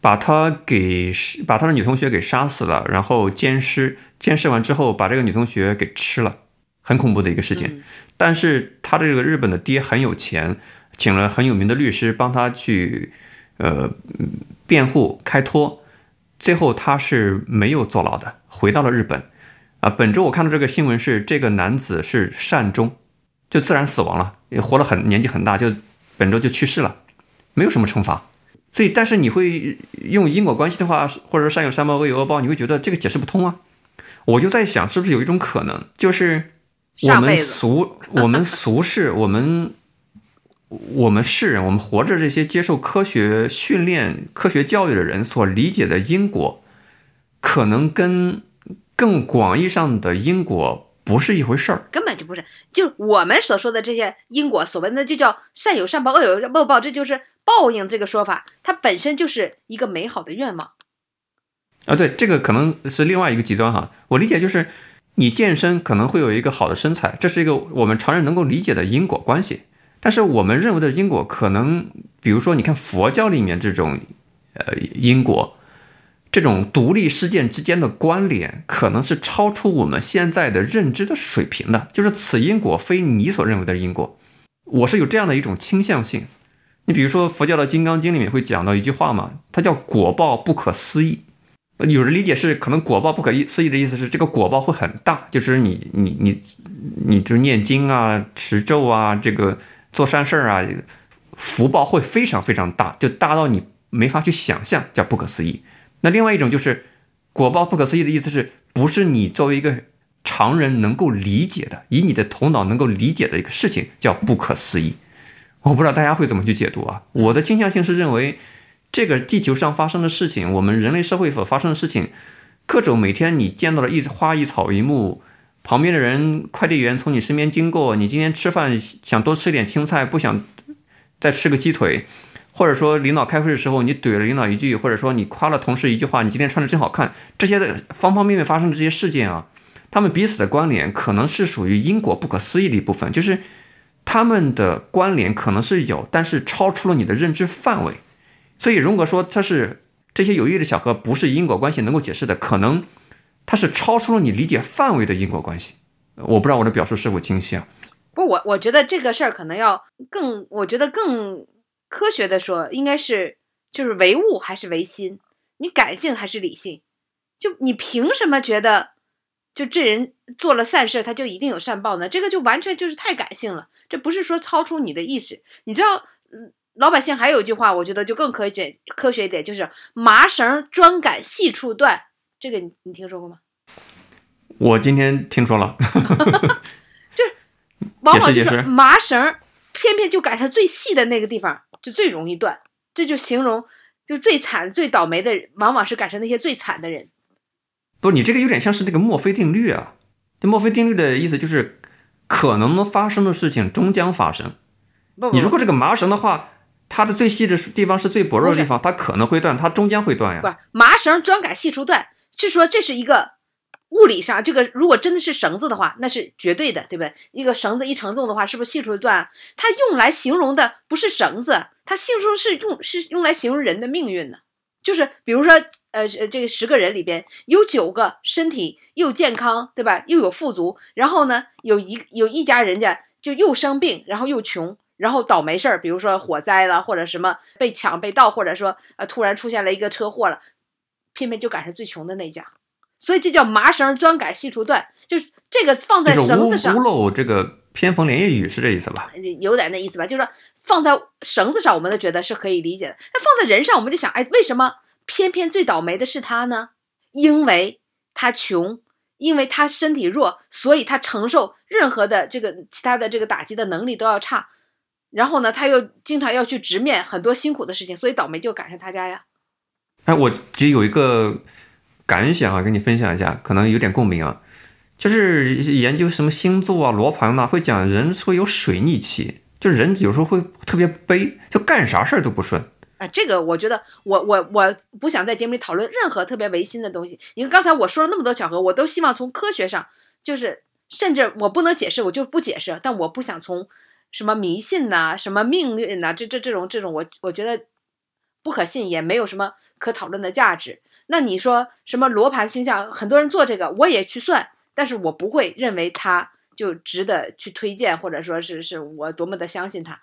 把他给把他的女同学给杀死了，然后奸尸，奸尸完之后把这个女同学给吃了，很恐怖的一个事情。但是他这个日本的爹很有钱。请了很有名的律师帮他去，呃，辩护开脱，最后他是没有坐牢的，回到了日本。啊，本周我看到这个新闻是这个男子是善终，就自然死亡了，也活了很年纪很大，就本周就去世了，没有什么惩罚。所以，但是你会用因果关系的话，或者说善有善报恶有恶报，你会觉得这个解释不通啊。我就在想，是不是有一种可能，就是我们俗我们俗世我们。我们世人，我们活着这些接受科学训练、科学教育的人所理解的因果，可能跟更广义上的因果不是一回事儿，根本就不是。就我们所说的这些因果，所谓的就叫善有善报，恶有恶报，这就是报应这个说法，它本身就是一个美好的愿望。啊，对，这个可能是另外一个极端哈。我理解就是，你健身可能会有一个好的身材，这是一个我们常人能够理解的因果关系。但是我们认为的因果，可能比如说，你看佛教里面这种，呃，因果，这种独立事件之间的关联，可能是超出我们现在的认知的水平的。就是此因果非你所认为的因果，我是有这样的一种倾向性。你比如说，佛教的《金刚经》里面会讲到一句话嘛，它叫果报不可思议。有人理解是，可能果报不可思议的意思是，这个果报会很大，就是你你你你就念经啊、持咒啊，这个。做善事儿啊，福报会非常非常大，就大到你没法去想象，叫不可思议。那另外一种就是果报不可思议的意思是不是你作为一个常人能够理解的，以你的头脑能够理解的一个事情叫不可思议。我不知道大家会怎么去解读啊？我的倾向性是认为，这个地球上发生的事情，我们人类社会所发生的事情，各种每天你见到的一花一草一木。旁边的人，快递员从你身边经过，你今天吃饭想多吃点青菜，不想再吃个鸡腿，或者说领导开会的时候你怼了领导一句，或者说你夸了同事一句话，你今天穿的真好看，这些的方方面面发生的这些事件啊，他们彼此的关联可能是属于因果不可思议的一部分，就是他们的关联可能是有，但是超出了你的认知范围。所以荣格说，它是这些有意义的巧合不是因果关系能够解释的，可能。它是超出了你理解范围的因果关系，我不知道我的表述是否清晰啊？不，我我觉得这个事儿可能要更，我觉得更科学的说，应该是就是唯物还是唯心？你感性还是理性？就你凭什么觉得就这人做了善事，他就一定有善报呢？这个就完全就是太感性了，这不是说超出你的意识。你知道，嗯，老百姓还有一句话，我觉得就更科学科学一点，就是麻绳专赶细处断。这个你你听说过吗？我今天听说了，往往就是解释解释麻绳偏偏就赶上最细的那个地方，就最容易断。这就形容就最惨、最倒霉的人，往往是赶上那些最惨的人。不，你这个有点像是那个墨菲定律啊。这墨菲定律的意思就是，可能发生的事情终将发生。不不你如果这个麻绳的话，它的最细的地方是最薄弱的地方，它可能会断，它中间会断呀。不是麻绳专赶细处断，是说这是一个物理上这个如果真的是绳子的话，那是绝对的，对不对？一个绳子一承重的话，是不是细处断？它用来形容的不是绳子，它形容是用是用来形容人的命运的。就是比如说，呃，呃这个十个人里边有九个身体又健康，对吧？又有富足，然后呢，有一有一家人家就又生病，然后又穷，然后倒霉事儿，比如说火灾了，或者什么被抢被盗，或者说呃突然出现了一个车祸了，偏偏就赶上最穷的那家，所以这叫麻绳专赶细处断，就是这个放在绳子上屋，漏这个偏逢连夜雨是这意思吧？有点那意思吧，就是说放在绳子上，我们都觉得是可以理解的。那放在人上，我们就想，哎，为什么偏偏最倒霉的是他呢？因为他穷，因为他身体弱，所以他承受任何的这个其他的这个打击的能力都要差。然后呢，他又经常要去直面很多辛苦的事情，所以倒霉就赶上他家呀。哎，我只有一个感想啊，跟你分享一下，可能有点共鸣啊。就是研究什么星座啊、罗盘呐、会讲人会有水逆期，就人有时候会特别悲，就干啥事儿都不顺。啊，这个我觉得我我我不想在节目里讨论任何特别违心的东西。因为刚才我说了那么多巧合，我都希望从科学上，就是甚至我不能解释，我就不解释。但我不想从什么迷信呐、什么命运呐、这这这种这种，我我觉得不可信，也没有什么可讨论的价值。那你说什么罗盘星象，很多人做这个，我也去算，但是我不会认为它就值得去推荐，或者说是是我多么的相信它。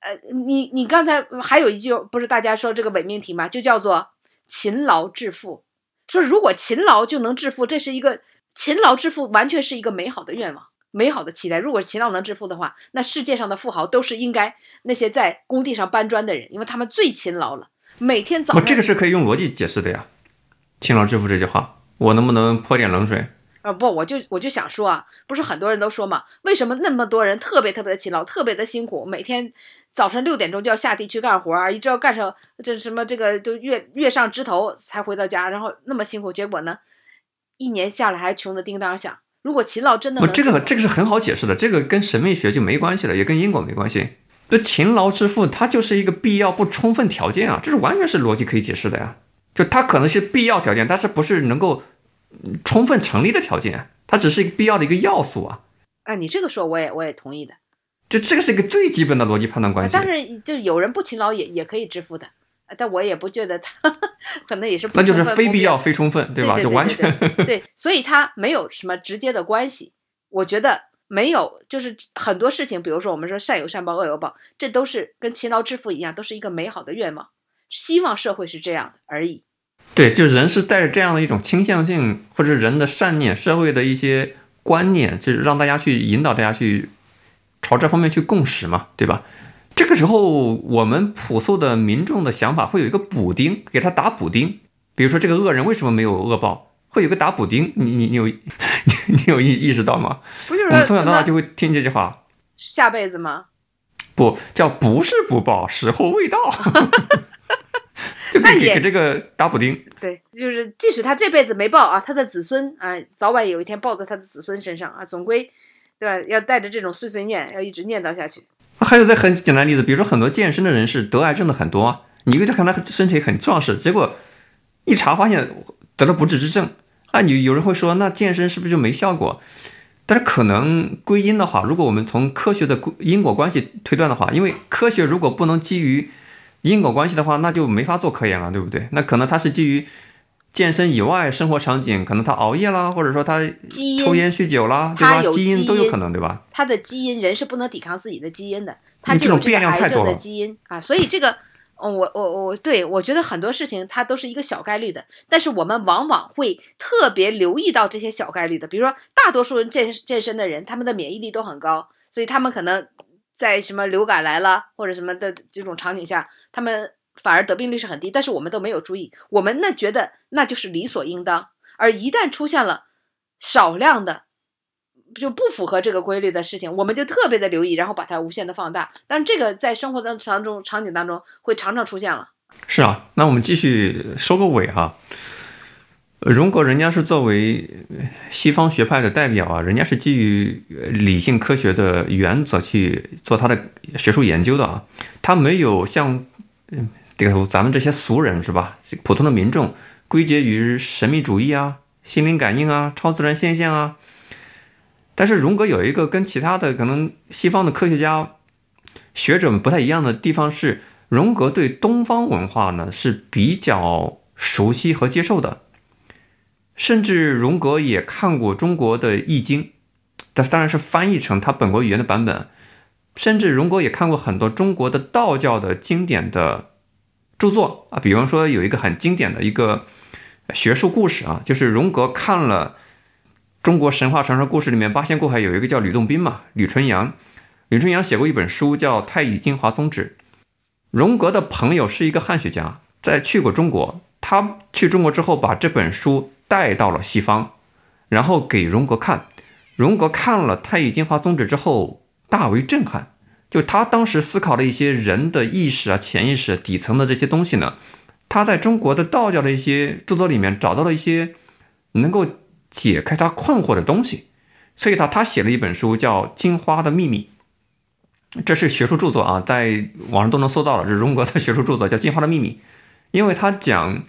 呃，你你刚才还有一句不是大家说这个伪命题吗？就叫做勤劳致富。说如果勤劳就能致富，这是一个勤劳致富，完全是一个美好的愿望，美好的期待。如果勤劳能致富的话，那世界上的富豪都是应该那些在工地上搬砖的人，因为他们最勤劳了，每天早我上这个是可以用逻辑解释的呀。勤劳致富这句话，我能不能泼点冷水？啊不，我就我就想说啊，不是很多人都说嘛，为什么那么多人特别特别的勤劳，特别的辛苦，每天早晨六点钟就要下地去干活儿，一直要干上这什么这个都月月上枝头才回到家，然后那么辛苦，结果呢，一年下来还穷的叮当响。如果勤劳真的不，这个这个是很好解释的，这个跟神秘学就没关系了，也跟因果没关系。这勤劳致富，它就是一个必要不充分条件啊，这是完全是逻辑可以解释的呀。就它可能是必要条件，但是不是能够嗯充分成立的条件，它只是一个必要的一个要素啊。啊，你这个说我也我也同意的。就这个是一个最基本的逻辑判断关系。但是，就是有人不勤劳也也可以致富的，啊但我也不觉得他可能也是不那就是非必要、非充分，吧？对对就完全对 所以它没有什么直接的关系。我觉得没有，就是很多事情，比如说我们说善有善报，恶有报，这都是跟勤劳致富一样，都是一个美好的愿望，希望社会是这样的而已。对，就人是带着这样的一种倾向性，或者人的善念、社会的一些观念，就是让大家去引导大家去朝这方面去共识嘛，对吧？这个时候，我们朴素的民众的想法会有一个补丁，给他打补丁。比如说，这个恶人为什么没有恶报？会有个打补丁，你你你有你 你有意意识到吗？不就是我们从小到大就会听这句话，下辈子吗？不叫不是不报，时候未到，就给给这个打补丁。对，就是即使他这辈子没报啊，他的子孙啊，早晚有一天报在他的子孙身上啊，总归，对吧？要带着这种碎碎念，要一直念叨下去。还有再很简单的例子，比如说很多健身的人士得癌症的很多，你以为他看他身体很壮实，结果一查发现得了不治之症啊。你有人会说，那健身是不是就没效果？但是可能归因的话，如果我们从科学的因果关系推断的话，因为科学如果不能基于因果关系的话，那就没法做科研了，对不对？那可能它是基于健身以外生活场景，可能他熬夜啦，或者说他抽烟酗酒啦，对吧？他有基因都有可能，对吧？他的基因，人是不能抵抗自己的基因的，他这种变量太多了基因啊，所以这个，嗯我我我对我觉得很多事情它都是一个小概率的，但是我们往往会特别留意到这些小概率的，比如说大多数人健健身的人，他们的免疫力都很高，所以他们可能在什么流感来了或者什么的这种场景下，他们反而得病率是很低，但是我们都没有注意，我们那觉得那就是理所应当，而一旦出现了少量的就不符合这个规律的事情，我们就特别的留意，然后把它无限的放大。但这个在生活当当中场景当中会常常出现了。是啊，那我们继续收个尾哈。荣格人家是作为西方学派的代表啊，人家是基于理性科学的原则去做他的学术研究的啊，他没有像嗯这个咱们这些俗人是吧，普通的民众归结于神秘主义啊、心灵感应啊、超自然现象啊。但是荣格有一个跟其他的可能西方的科学家学者们不太一样的地方是，荣格对东方文化呢是比较熟悉和接受的。甚至荣格也看过中国的《易经》，但当然是翻译成他本国语言的版本。甚至荣格也看过很多中国的道教的经典的著作啊，比方说有一个很经典的一个学术故事啊，就是荣格看了中国神话传说故事里面八仙过海有一个叫吕洞宾嘛，吕纯阳。吕纯阳写过一本书叫《太乙金华宗旨》。荣格的朋友是一个汉学家，在去过中国，他去中国之后把这本书。带到了西方，然后给荣格看。荣格看了《太乙金华宗旨》之后，大为震撼。就他当时思考的一些人的意识啊、潜意识底层的这些东西呢，他在中国的道教的一些著作里面找到了一些能够解开他困惑的东西。所以他他写了一本书叫《金花的秘密》，这是学术著作啊，在网上都能搜到了。这是荣格的学术著作，叫《金花的秘密》，因为他讲。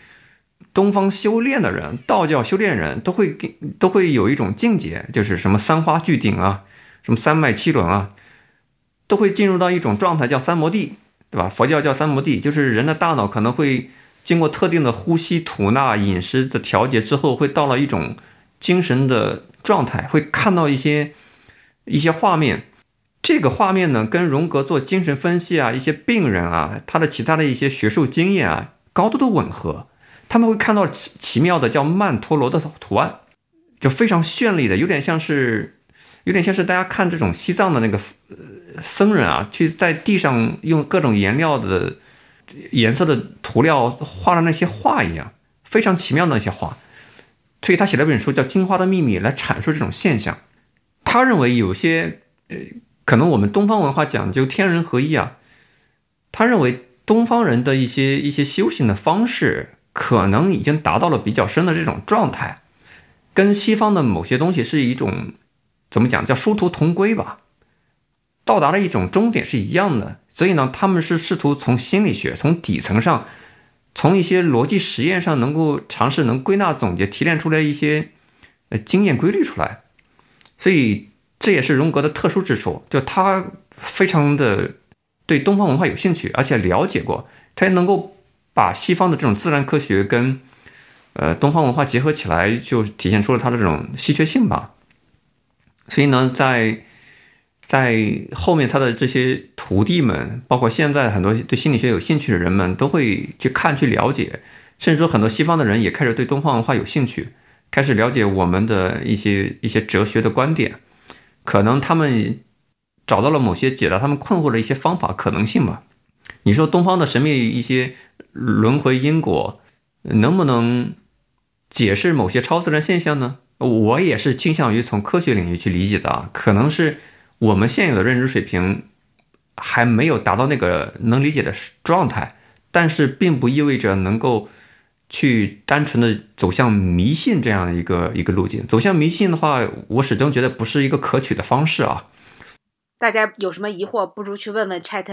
东方修炼的人，道教修炼人都会给都会有一种境界，就是什么三花聚顶啊，什么三脉七轮啊，都会进入到一种状态，叫三摩地，对吧？佛教叫三摩地，就是人的大脑可能会经过特定的呼吸、吐纳、饮食的调节之后，会到了一种精神的状态，会看到一些一些画面。这个画面呢，跟荣格做精神分析啊，一些病人啊，他的其他的一些学术经验啊，高度的吻合。他们会看到奇奇妙的叫曼陀罗的图案，就非常绚丽的，有点像是，有点像是大家看这种西藏的那个僧人啊，去在地上用各种颜料的颜色的涂料画的那些画一样，非常奇妙的那些画。所以他写了本书叫《金花的秘密》来阐述这种现象。他认为有些呃，可能我们东方文化讲究天人合一啊，他认为东方人的一些一些修行的方式。可能已经达到了比较深的这种状态，跟西方的某些东西是一种怎么讲叫殊途同归吧，到达了一种终点是一样的。所以呢，他们是试图从心理学、从底层上、从一些逻辑实验上，能够尝试能归纳总结、提炼出来一些呃经验规律出来。所以这也是荣格的特殊之处，就他非常的对东方文化有兴趣，而且了解过，他也能够。把西方的这种自然科学跟，呃，东方文化结合起来，就体现出了他的这种稀缺性吧。所以呢，在在后面他的这些徒弟们，包括现在很多对心理学有兴趣的人们，都会去看、去了解，甚至说很多西方的人也开始对东方文化有兴趣，开始了解我们的一些一些哲学的观点，可能他们找到了某些解答他们困惑的一些方法可能性吧。你说东方的神秘一些。轮回因果能不能解释某些超自然现象呢？我也是倾向于从科学领域去理解的啊。可能是我们现有的认知水平还没有达到那个能理解的状态，但是并不意味着能够去单纯的走向迷信这样的一个一个路径。走向迷信的话，我始终觉得不是一个可取的方式啊。大家有什么疑惑，不如去问问 Chat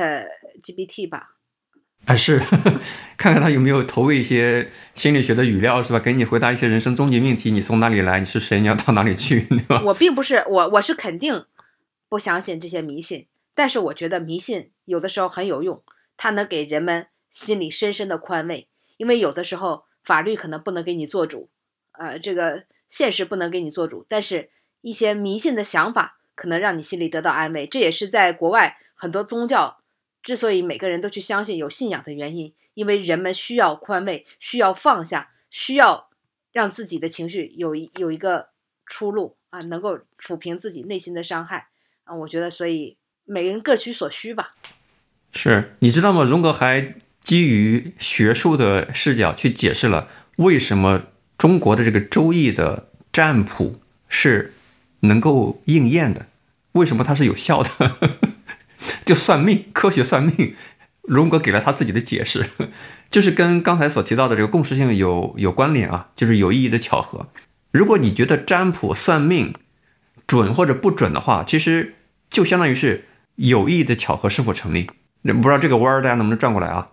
GPT 吧。哎，是，看看他有没有投喂一些心理学的语料，是吧？给你回答一些人生终极命题：你从哪里来？你是谁？你要到哪里去？对吧？我并不是我，我是肯定不相信这些迷信，但是我觉得迷信有的时候很有用，它能给人们心里深深的宽慰。因为有的时候法律可能不能给你做主，呃，这个现实不能给你做主，但是一些迷信的想法可能让你心里得到安慰。这也是在国外很多宗教。之所以每个人都去相信有信仰的原因，因为人们需要宽慰，需要放下，需要让自己的情绪有一有一个出路啊，能够抚平自己内心的伤害啊。我觉得，所以每个人各取所需吧。是你知道吗？荣格还基于学术的视角去解释了为什么中国的这个《周易》的占卜。是能够应验的？为什么它是有效的？就算命，科学算命，荣格给了他自己的解释，就是跟刚才所提到的这个共识性有有关联啊，就是有意义的巧合。如果你觉得占卜算命准或者不准的话，其实就相当于是有意义的巧合是否成立？不知道这个弯儿大家能不能转过来啊？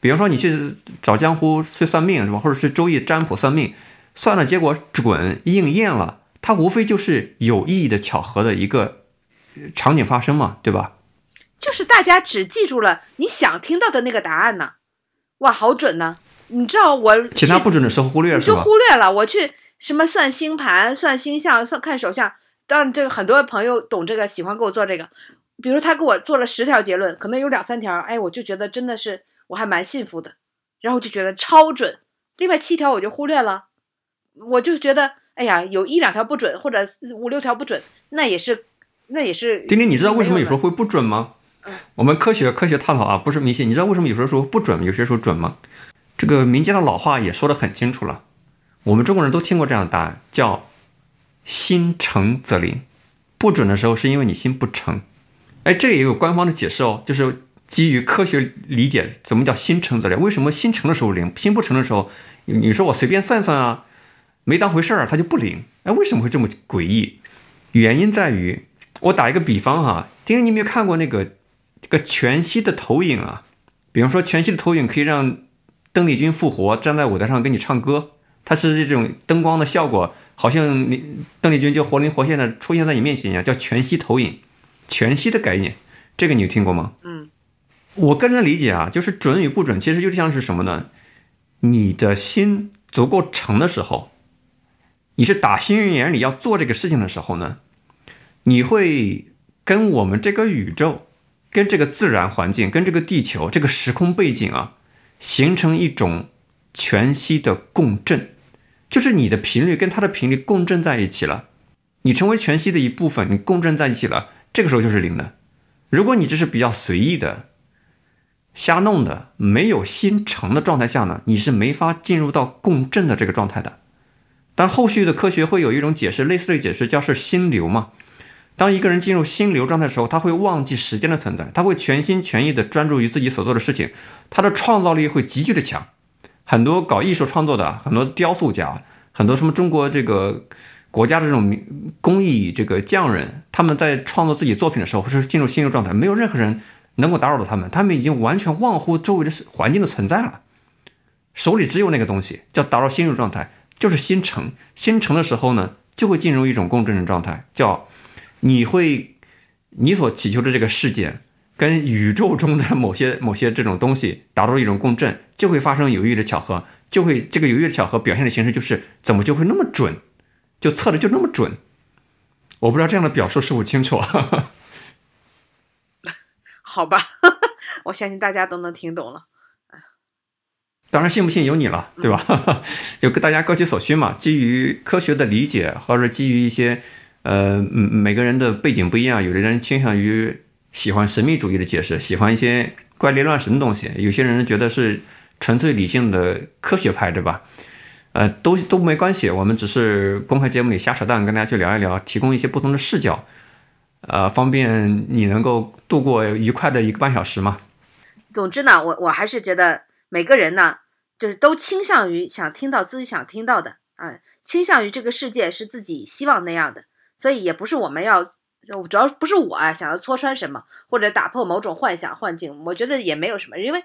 比方说你去找江湖去算命是吧？或者是周易占卜算命，算了结果准应验了，它无非就是有意义的巧合的一个场景发生嘛，对吧？就是大家只记住了你想听到的那个答案呢，哇，好准呢！你知道我其他不准的时候忽略是吧？就忽略了。我去什么算星盘、算星象、算看手相，当然这个很多朋友懂这个，喜欢给我做这个。比如他给我做了十条结论，可能有两三条，哎，我就觉得真的是。我还蛮幸福的，然后就觉得超准，另外七条我就忽略了，我就觉得，哎呀，有一两条不准，或者五六条不准，那也是，那也是。丁丁，你知道为什么有时候会不准吗？我们科学科学探讨啊，不是迷信。你知道为什么有时候说不准，有些时候准吗？这个民间的老话也说得很清楚了，我们中国人都听过这样的答案，叫心诚则灵。不准的时候是因为你心不诚。哎，这也有官方的解释哦，就是。基于科学理解，怎么叫心诚则灵？为什么心诚的时候灵，心不诚的时候，你说我随便算算啊，没当回事儿，它就不灵？哎，为什么会这么诡异？原因在于，我打一个比方哈，丁丁，你有没有看过那个这个全息的投影啊？比方说，全息的投影可以让邓丽君复活，站在舞台上给你唱歌，它是这种灯光的效果，好像你邓丽君就活灵活现的出现在你面前一样，叫全息投影。全息的概念，这个你有听过吗？嗯。我个人的理解啊，就是准与不准，其实就像是什么呢？你的心足够诚的时候，你是打心眼里要做这个事情的时候呢，你会跟我们这个宇宙、跟这个自然环境、跟这个地球这个时空背景啊，形成一种全息的共振，就是你的频率跟它的频率共振在一起了，你成为全息的一部分，你共振在一起了，这个时候就是零的。如果你这是比较随意的。瞎弄的，没有心诚的状态下呢，你是没法进入到共振的这个状态的。但后续的科学会有一种解释，类似的解释叫是心流嘛。当一个人进入心流状态的时候，他会忘记时间的存在，他会全心全意的专注于自己所做的事情，他的创造力会急剧的强。很多搞艺术创作的，很多雕塑家，很多什么中国这个国家的这种工艺这个匠人，他们在创作自己作品的时候，是进入心流状态，没有任何人。能够打扰到他们，他们已经完全忘乎周围的环境的存在了，手里只有那个东西，叫打扰心流状态，就是心诚。心诚的时候呢，就会进入一种共振的状态，叫你会你所祈求的这个事件跟宇宙中的某些 某些这种东西达到一种共振，就会发生有意的巧合，就会这个有意的巧合表现的形式就是怎么就会那么准，就测的就那么准。我不知道这样的表述是否清楚。好吧，我相信大家都能听懂了。当然，信不信由你了，对吧？就跟大家各取所需嘛。基于科学的理解，或者基于一些呃，每个人的背景不一样，有的人倾向于喜欢神秘主义的解释，喜欢一些怪力乱神的东西；有些人觉得是纯粹理性的科学派，对吧？呃，都都没关系，我们只是公开节目里瞎扯淡，跟大家去聊一聊，提供一些不同的视角。呃，方便你能够度过愉快的一个半小时嘛？总之呢，我我还是觉得每个人呢，就是都倾向于想听到自己想听到的啊，倾向于这个世界是自己希望那样的，所以也不是我们要，就主要不是我啊想要戳穿什么或者打破某种幻想幻境，我觉得也没有什么，因为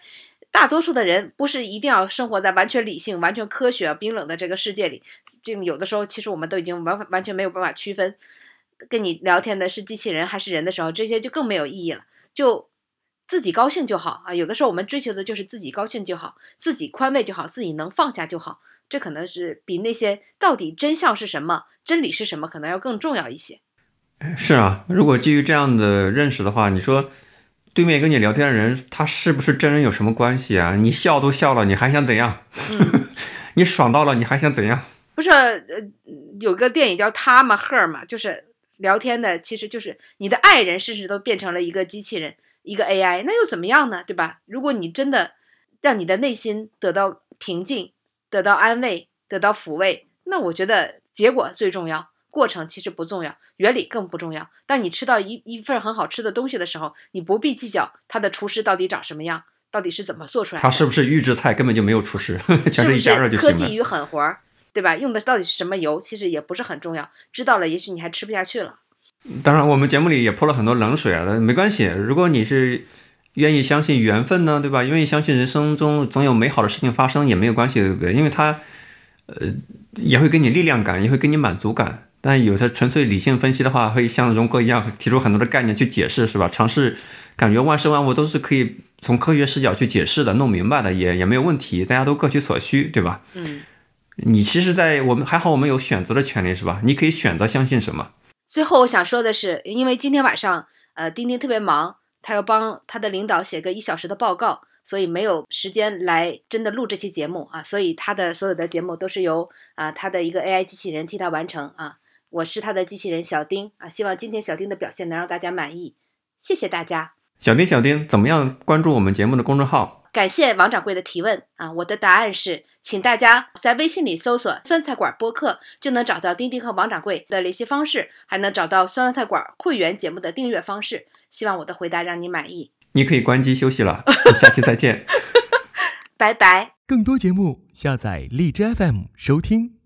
大多数的人不是一定要生活在完全理性、完全科学、冰冷的这个世界里，这有的时候其实我们都已经完完全没有办法区分。跟你聊天的是机器人还是人的时候，这些就更没有意义了。就自己高兴就好啊！有的时候我们追求的就是自己高兴就好，自己宽慰就好，自己能放下就好。这可能是比那些到底真相是什么、真理是什么，可能要更重要一些。是啊，如果基于这样的认识的话，你说对面跟你聊天的人，他是不是真人有什么关系啊？你笑都笑了，你还想怎样？你爽到了，你还想怎样？不是，呃，有个电影叫《他嘛赫嘛》，就是。聊天的其实就是你的爱人，甚至都变成了一个机器人，一个 AI，那又怎么样呢？对吧？如果你真的让你的内心得到平静、得到安慰、得到抚慰，那我觉得结果最重要，过程其实不重要，原理更不重要。当你吃到一一份很好吃的东西的时候，你不必计较它的厨师到底长什么样，到底是怎么做出来的。它是不是预制菜，根本就没有厨师，全是一加热就行了。科技与狠活儿，对吧？用的到底是什么油，其实也不是很重要。知道了，也许你还吃不下去了。当然，我们节目里也泼了很多冷水啊，没关系。如果你是愿意相信缘分呢，对吧？愿意相信人生中总有美好的事情发生，也没有关系，对不对？因为它，呃，也会给你力量感，也会给你满足感。但有的纯粹理性分析的话，会像荣格一样提出很多的概念去解释，是吧？尝试感觉万事万物都是可以从科学视角去解释的，弄明白的，也也没有问题。大家都各取所需，对吧？嗯。你其实，在我们还好，我们有选择的权利，是吧？你可以选择相信什么。最后我想说的是，因为今天晚上，呃，丁丁特别忙，他要帮他的领导写个一小时的报告，所以没有时间来真的录这期节目啊。所以他的所有的节目都是由啊他的一个 AI 机器人替他完成啊。我是他的机器人小丁啊，希望今天小丁的表现能让大家满意，谢谢大家。小丁，小丁，怎么样？关注我们节目的公众号。感谢王掌柜的提问啊！我的答案是，请大家在微信里搜索“酸菜馆播客”，就能找到丁丁和王掌柜的联系方式，还能找到酸菜馆会员节目的订阅方式。希望我的回答让你满意。你可以关机休息了，下期再见，拜拜。更多节目下载荔枝 FM 收听。